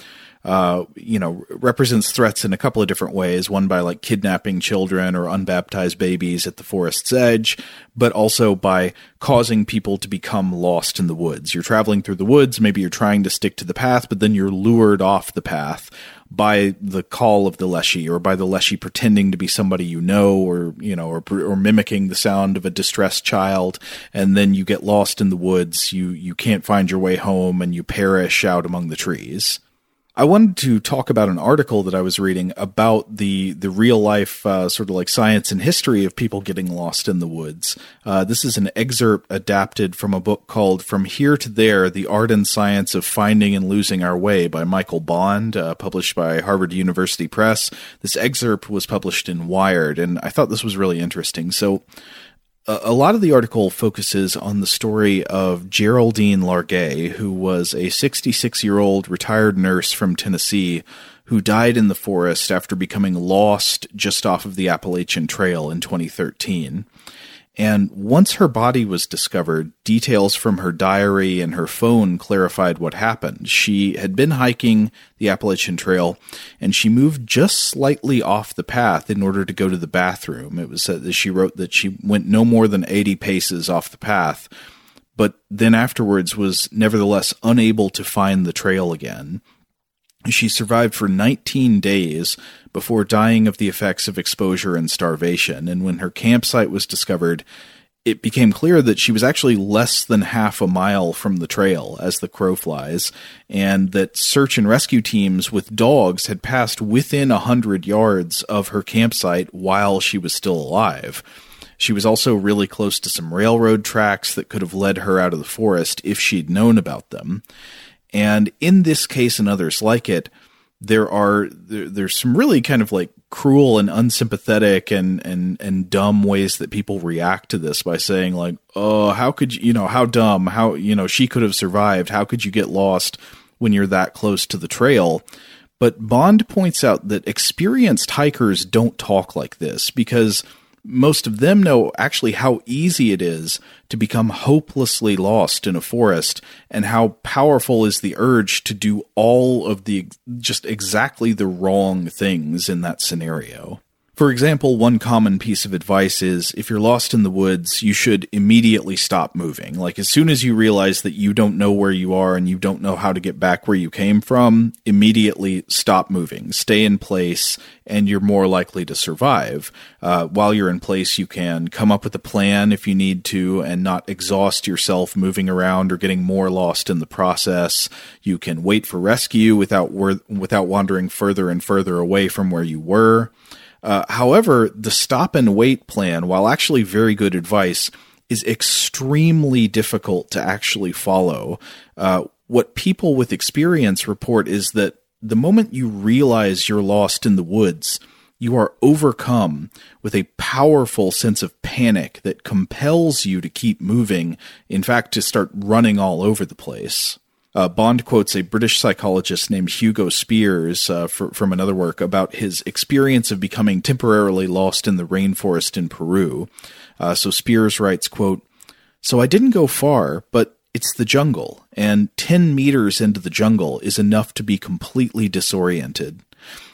uh, you know, represents threats in a couple of different ways. One by like kidnapping children or unbaptized babies at the forest's edge, but also by causing people to become lost in the woods. You're traveling through the woods, maybe you're trying to stick to the path, but then you're lured off the path by the call of the Leshy or by the Leshy pretending to be somebody you know or, you know, or, or mimicking the sound of a distressed child. And then you get lost in the woods. You, you can't find your way home and you perish out among the trees. I wanted to talk about an article that I was reading about the the real life uh, sort of like science and history of people getting lost in the woods. Uh, this is an excerpt adapted from a book called "From Here to There: The Art and Science of Finding and Losing Our Way" by Michael Bond, uh, published by Harvard University Press. This excerpt was published in Wired, and I thought this was really interesting. So a lot of the article focuses on the story of Geraldine Largay, who was a 66 year old retired nurse from Tennessee who died in the forest after becoming lost just off of the Appalachian Trail in 2013. And once her body was discovered, details from her diary and her phone clarified what happened. She had been hiking the Appalachian Trail and she moved just slightly off the path in order to go to the bathroom. It was said that she wrote that she went no more than 80 paces off the path, but then afterwards was nevertheless unable to find the trail again. She survived for 19 days before dying of the effects of exposure and starvation. And when her campsite was discovered, it became clear that she was actually less than half a mile from the trail as the crow flies, and that search and rescue teams with dogs had passed within a hundred yards of her campsite while she was still alive. She was also really close to some railroad tracks that could have led her out of the forest if she'd known about them. And in this case and others like it, there are there, there's some really kind of like cruel and unsympathetic and and and dumb ways that people react to this by saying like, "Oh, how could you, you know, how dumb, how, you know, she could have survived. How could you get lost when you're that close to the trail?" But Bond points out that experienced hikers don't talk like this because most of them know actually how easy it is to become hopelessly lost in a forest and how powerful is the urge to do all of the just exactly the wrong things in that scenario. For example, one common piece of advice is if you're lost in the woods, you should immediately stop moving. Like, as soon as you realize that you don't know where you are and you don't know how to get back where you came from, immediately stop moving. Stay in place, and you're more likely to survive. Uh, while you're in place, you can come up with a plan if you need to and not exhaust yourself moving around or getting more lost in the process. You can wait for rescue without, without wandering further and further away from where you were. Uh, however, the stop and wait plan, while actually very good advice, is extremely difficult to actually follow. Uh, what people with experience report is that the moment you realize you're lost in the woods, you are overcome with a powerful sense of panic that compels you to keep moving, in fact, to start running all over the place. Uh, Bond quotes a British psychologist named Hugo Spiers uh, for, from another work about his experience of becoming temporarily lost in the rainforest in Peru. Uh, so Spiers writes, quote, So I didn't go far, but it's the jungle, and 10 meters into the jungle is enough to be completely disoriented.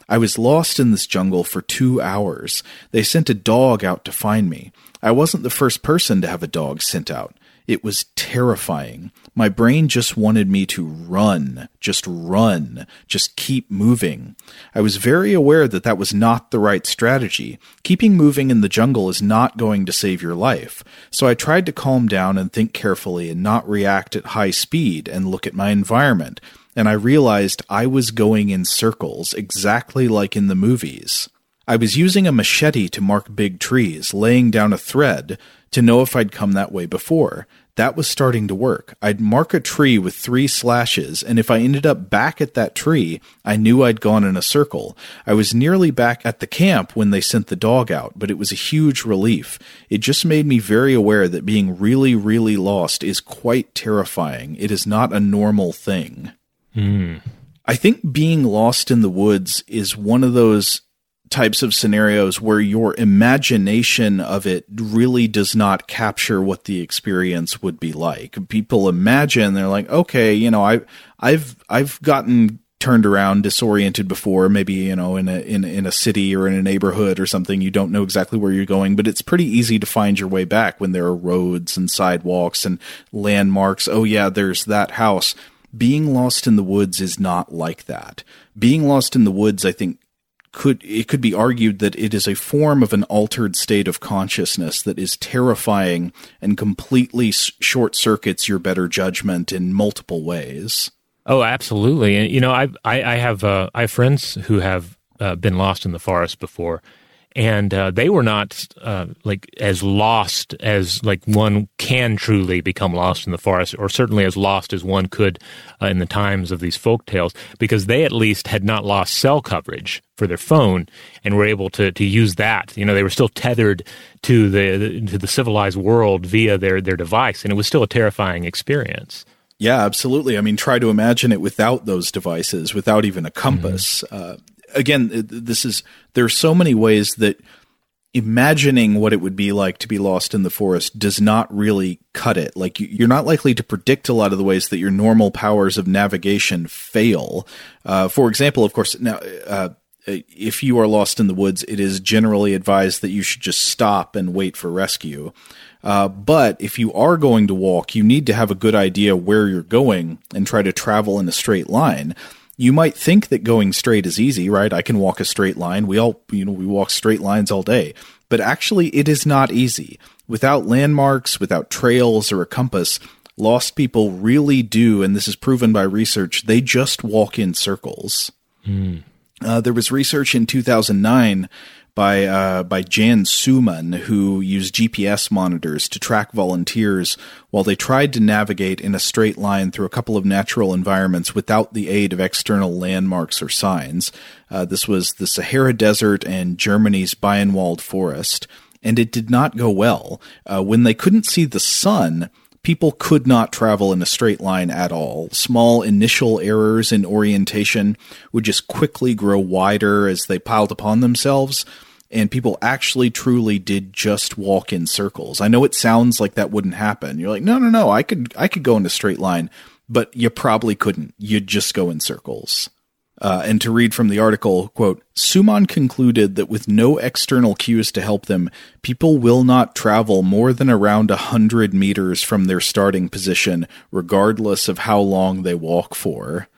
I was lost in this jungle for two hours. They sent a dog out to find me. I wasn't the first person to have a dog sent out. It was terrifying. My brain just wanted me to run, just run, just keep moving. I was very aware that that was not the right strategy. Keeping moving in the jungle is not going to save your life. So I tried to calm down and think carefully and not react at high speed and look at my environment. And I realized I was going in circles, exactly like in the movies. I was using a machete to mark big trees, laying down a thread to know if I'd come that way before. That was starting to work. I'd mark a tree with three slashes, and if I ended up back at that tree, I knew I'd gone in a circle. I was nearly back at the camp when they sent the dog out, but it was a huge relief. It just made me very aware that being really, really lost is quite terrifying. It is not a normal thing. Mm. I think being lost in the woods is one of those types of scenarios where your imagination of it really does not capture what the experience would be like. People imagine they're like, okay, you know, I I've I've gotten turned around disoriented before maybe you know in a in in a city or in a neighborhood or something you don't know exactly where you're going but it's pretty easy to find your way back when there are roads and sidewalks and landmarks. Oh yeah there's that house. Being lost in the woods is not like that. Being lost in the woods i think could it could be argued that it is a form of an altered state of consciousness that is terrifying and completely short circuits your better judgment in multiple ways. Oh, absolutely. And you know, I I, I have uh, I have friends who have uh, been lost in the forest before, and uh, they were not uh, like as lost as like one can truly become lost in the forest, or certainly as lost as one could uh, in the times of these folk tales, because they at least had not lost cell coverage for their phone and were able to to use that. You know, they were still tethered to the, the to the civilized world via their their device, and it was still a terrifying experience. Yeah, absolutely. I mean, try to imagine it without those devices, without even a compass. Mm-hmm. Uh, again, this is there's so many ways that imagining what it would be like to be lost in the forest does not really cut it. Like you're not likely to predict a lot of the ways that your normal powers of navigation fail. Uh, for example, of course, now. Uh, if you are lost in the woods, it is generally advised that you should just stop and wait for rescue. Uh, but if you are going to walk, you need to have a good idea where you're going and try to travel in a straight line you might think that going straight is easy, right? I can walk a straight line. We all, you know, we walk straight lines all day. But actually, it is not easy. Without landmarks, without trails or a compass, lost people really do, and this is proven by research, they just walk in circles. Mm. Uh, there was research in 2009 by uh, by Jan Souman, who used GPS monitors to track volunteers while they tried to navigate in a straight line through a couple of natural environments without the aid of external landmarks or signs. Uh, this was the Sahara Desert and Germany's Bienwald Forest, and it did not go well. Uh, when they couldn't see the sun, people could not travel in a straight line at all. Small initial errors in orientation would just quickly grow wider as they piled upon themselves. And people actually truly did just walk in circles. I know it sounds like that wouldn't happen. You're like, no, no, no, I could, I could go in a straight line, but you probably couldn't. You'd just go in circles. Uh, and to read from the article, quote, Souman concluded that with no external cues to help them, people will not travel more than around a hundred meters from their starting position, regardless of how long they walk for.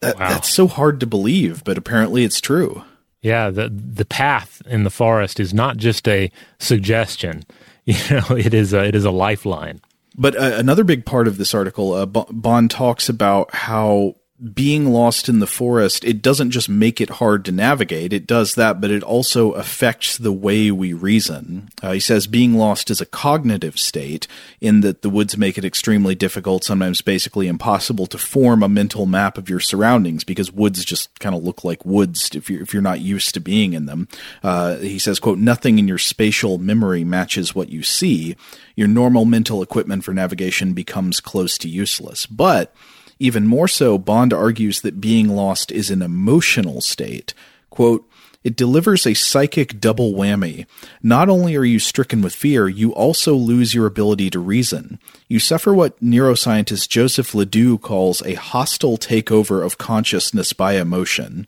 That, wow. That's so hard to believe, but apparently it's true. Yeah, the the path in the forest is not just a suggestion. <laughs> You know, it is a, it is a lifeline. But uh, another big part of this article, uh, Bond talks about how being lost in the forest, it doesn't just make it hard to navigate. It does that, but it also affects the way we reason. Uh, he says being lost is a cognitive state in that the woods make it extremely difficult, sometimes basically impossible to form a mental map of your surroundings because woods just kind of look like woods if you're, if you're not used to being in them. Uh, he says, quote, nothing in your spatial memory matches what you see. Your normal mental equipment for navigation becomes close to useless. But even more so, Bond argues that being lost is an emotional state. Quote, It delivers a psychic double whammy. Not only are you stricken with fear, you also lose your ability to reason. You suffer what neuroscientist Joseph LeDoux calls a hostile takeover of consciousness by emotion.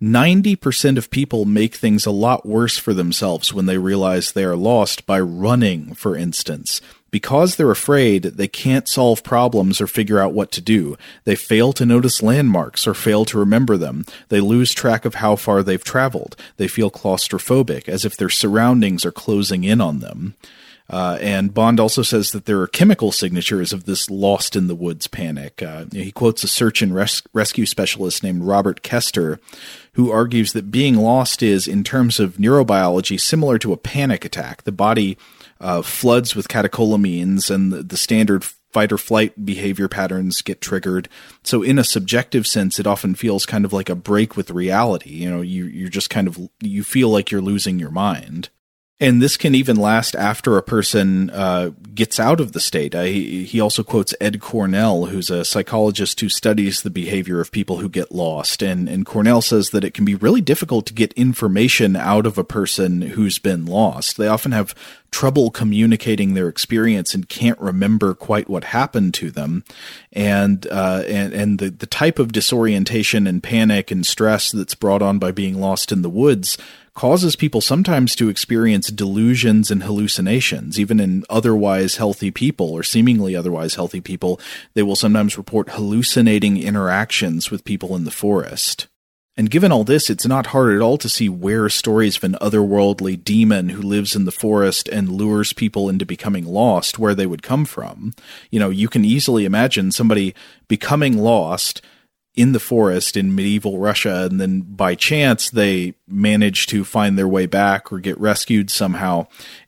90% of people make things a lot worse for themselves when they realize they are lost by running, for instance. Because they're afraid, they can't solve problems or figure out what to do. They fail to notice landmarks or fail to remember them. They lose track of how far they've traveled. They feel claustrophobic, as if their surroundings are closing in on them. Uh, and Bond also says that there are chemical signatures of this lost in the woods panic. Uh, he quotes a search and res- rescue specialist named Robert Koester, who argues that being lost is, in terms of neurobiology, similar to a panic attack. The body uh, floods with catecholamines and the, the standard fight or flight behavior patterns get triggered. So in a subjective sense, it often feels kind of like a break with reality. You know, you, you're just kind of, you feel like you're losing your mind. And this can even last after a person uh, gets out of the state. Uh, he, he also quotes Ed Cornell, who's a psychologist who studies the behavior of people who get lost. And, and Cornell says that it can be really difficult to get information out of a person who's been lost. They often have trouble communicating their experience and can't remember quite what happened to them. And, uh, and, and the, the type of disorientation and panic and stress that's brought on by being lost in the woods causes people sometimes to experience delusions and hallucinations. Even in otherwise healthy people or seemingly otherwise healthy people, they will sometimes report hallucinating interactions with people in the forest. And given all this, it's not hard at all to see where stories of an otherworldly demon who lives in the forest and lures people into becoming lost, where they would come from. You know, you can easily imagine somebody becoming lost in the forest in medieval Russia, and then by chance they manage to find their way back or get rescued somehow.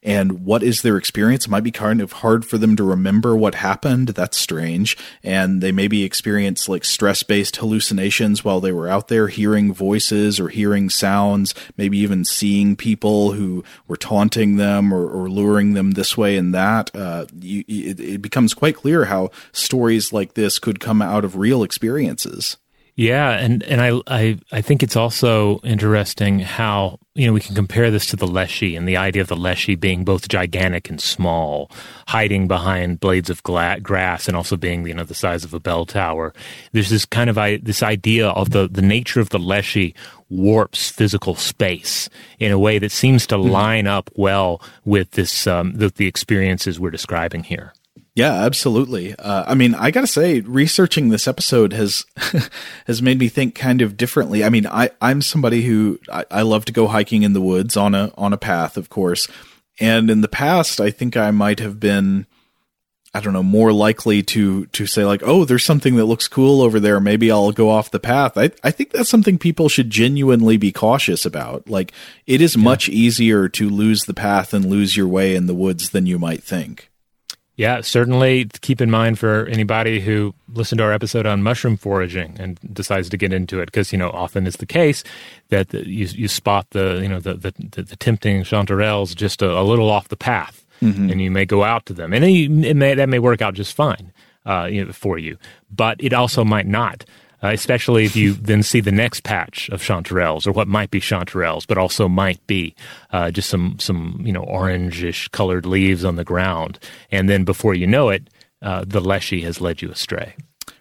And what is their experience? It might be kind of hard for them to remember what happened. That's strange. And they maybe experience like stress based hallucinations while they were out there hearing voices or hearing sounds, maybe even seeing people who were taunting them or, or luring them this way and that. Uh, you, it, it becomes quite clear how stories like this could come out of real experiences. Yeah, and and I I I think it's also interesting how you know we can compare this to the leshy and the idea of the leshy being both gigantic and small, hiding behind blades of gla- grass, and also being you know the size of a bell tower. There's this kind of I, this idea of the the nature of the leshy warps physical space in a way that seems to mm-hmm. line up well with this um, the, the experiences we're describing here. Yeah, absolutely. Uh, I mean, I gotta say, researching this episode has <laughs> has made me think kind of differently. I mean, I I'm somebody who I, I love to go hiking in the woods on a on a path, of course. And in the past, I think I might have been, I don't know, more likely to to say like, oh, there's something that looks cool over there. Maybe I'll go off the path. I I think that's something people should genuinely be cautious about. Like, it is yeah. much easier to lose the path and lose your way in the woods than you might think. Yeah, certainly keep in mind for anybody who listened to our episode on mushroom foraging and decides to get into it, because you know often is the case that the, you you spot the you know the the, the, the tempting chanterelles just a, a, little off the path, mm-hmm. and you may go out to them, and it may, that may work out just fine uh, you know, for you, but it also might not uh, especially if you then see the next patch of chanterelles or what might be chanterelles, but also might be uh, just some some you know orangish colored leaves on the ground, and then before you know it, uh, the leshy has led you astray.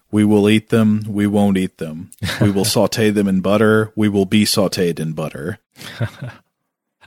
We will eat them. We won't eat them. We will saute them in butter. We will be sauteed in butter. <laughs>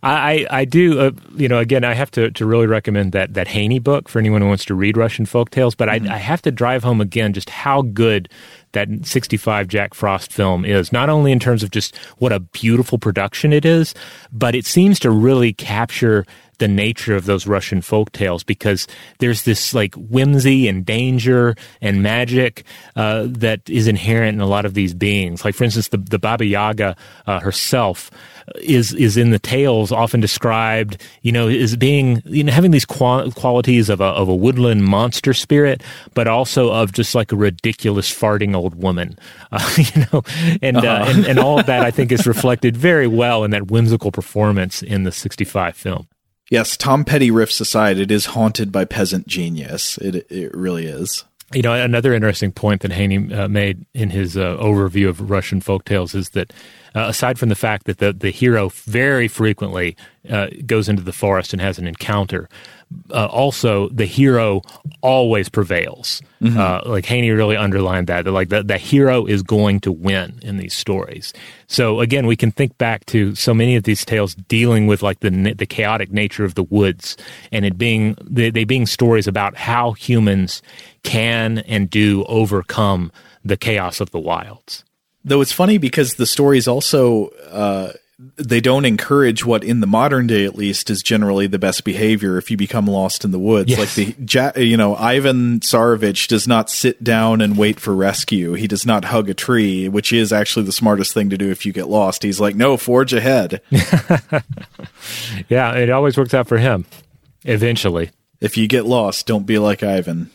I, I do, uh, you know, again, I have to, to really recommend that, that Haney book for anyone who wants to read Russian folk tales. But mm-hmm. I, I have to drive home again just how good that 65 Jack Frost film is, not only in terms of just what a beautiful production it is, but it seems to really capture the nature of those Russian folk tales because there's this like whimsy and danger and magic uh, that is inherent in a lot of these beings. Like, for instance, the, the Baba Yaga uh, herself is is in the tales often described, you know, as being you know having these qual- qualities of a of a woodland monster spirit, but also of just like a ridiculous farting old woman, <laughs> uh, you know, and, uh, uh-huh. uh, and and all of that I think is reflected very well in that whimsical performance in the '65 film. Yes, Tom Petty riffs aside, it is haunted by peasant genius. It it really is. You know, another interesting point that Haney uh, made in his uh, overview of Russian folk tales is that uh, aside from the fact that the, the hero very frequently uh, goes into the forest and has an encounter, uh, also the hero always prevails. Mm-hmm. Uh, like Haney really underlined that, that like the, the hero is going to win in these stories. So again, we can think back to so many of these tales dealing with like the the chaotic nature of the woods and it being they, they being stories about how humans can and do overcome the chaos of the wilds. Though it's funny because the stories also uh, they don't encourage what in the modern day at least is generally the best behavior if you become lost in the woods. Yes. Like the you know Ivan Tsarevich does not sit down and wait for rescue. He does not hug a tree, which is actually the smartest thing to do if you get lost. He's like, no, forge ahead. <laughs> yeah, it always works out for him. Eventually, if you get lost, don't be like Ivan.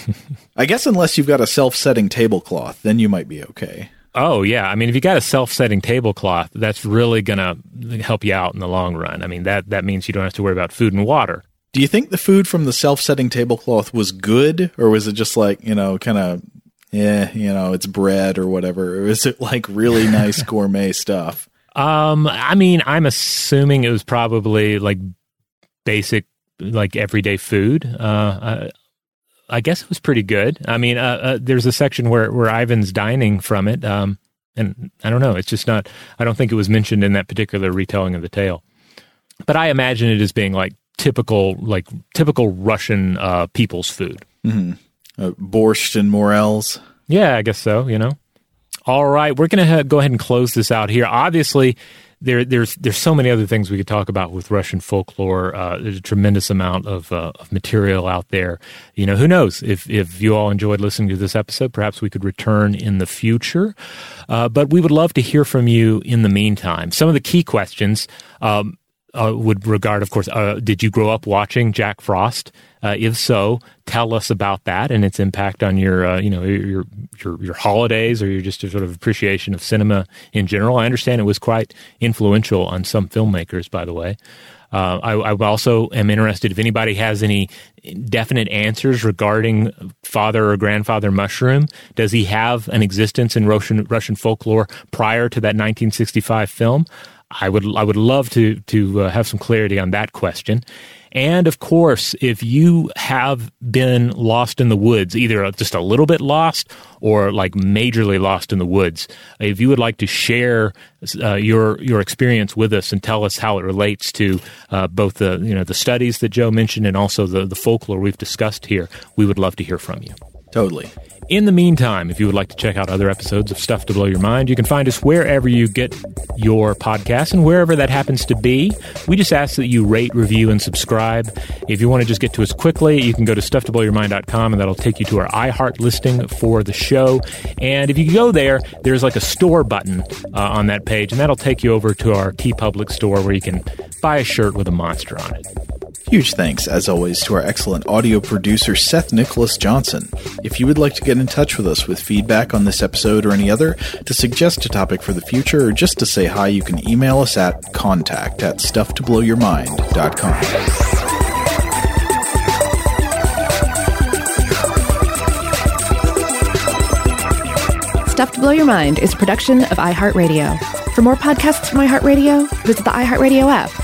<laughs> I guess unless you've got a self-setting tablecloth, then you might be okay. Oh yeah, I mean, if you got a self-setting tablecloth, that's really going to help you out in the long run. I mean, that that means you don't have to worry about food and water. Do you think the food from the self-setting tablecloth was good, or was it just like you know, kind of, yeah, you know, it's bread or whatever? Or is it like really <laughs> nice gourmet stuff? Um, I mean, I'm assuming it was probably like basic, like everyday food. Uh, I guess it was pretty good. I mean, uh, uh, there's a section where where Ivan's dining from it, um, and I don't know. It's just not. I don't think it was mentioned in that particular retelling of the tale. But I imagine it as being like typical, like typical Russian uh, people's food. Mm-hmm. Uh, borscht and morels. Yeah, I guess so. You know. All right, we're going to ha- go ahead and close this out here. Obviously, there, there's there's so many other things we could talk about with Russian folklore. Uh, there's a tremendous amount of, uh, of material out there. You know, who knows if if you all enjoyed listening to this episode, perhaps we could return in the future. Uh, but we would love to hear from you in the meantime. Some of the key questions. Um, uh, would regard, of course, uh, did you grow up watching Jack Frost? Uh, if so, tell us about that and its impact on your, uh, you know, your, your your holidays or your just sort of appreciation of cinema in general. I understand it was quite influential on some filmmakers, by the way. Uh, I, I, also am interested if anybody has any definite answers regarding father or grandfather mushroom. Does he have an existence in Russian Russian folklore prior to that 1965 film? I would I would love to to uh, have some clarity on that question. And of course, if you have been lost in the woods, either just a little bit lost or like majorly lost in the woods, if you would like to share uh, your your experience with us and tell us how it relates to uh, both the you know the studies that Joe mentioned and also the the folklore we've discussed here, we would love to hear from you. Totally. In the meantime, if you would like to check out other episodes of Stuff to Blow Your Mind, you can find us wherever you get your podcast and wherever that happens to be. We just ask that you rate, review, and subscribe. If you want to just get to us quickly, you can go to stufftoblowyourmind.com and that'll take you to our iHeart listing for the show. And if you go there, there's like a store button uh, on that page, and that'll take you over to our TeePublic store where you can buy a shirt with a monster on it. Huge thanks, as always, to our excellent audio producer, Seth Nicholas Johnson. If you would like to get in touch with us with feedback on this episode or any other, to suggest a topic for the future, or just to say hi, you can email us at contact at stufftoblowyourmind.com. Stuff to Blow Your Mind is a production of iHeartRadio. For more podcasts from iHeartRadio, visit the iHeartRadio app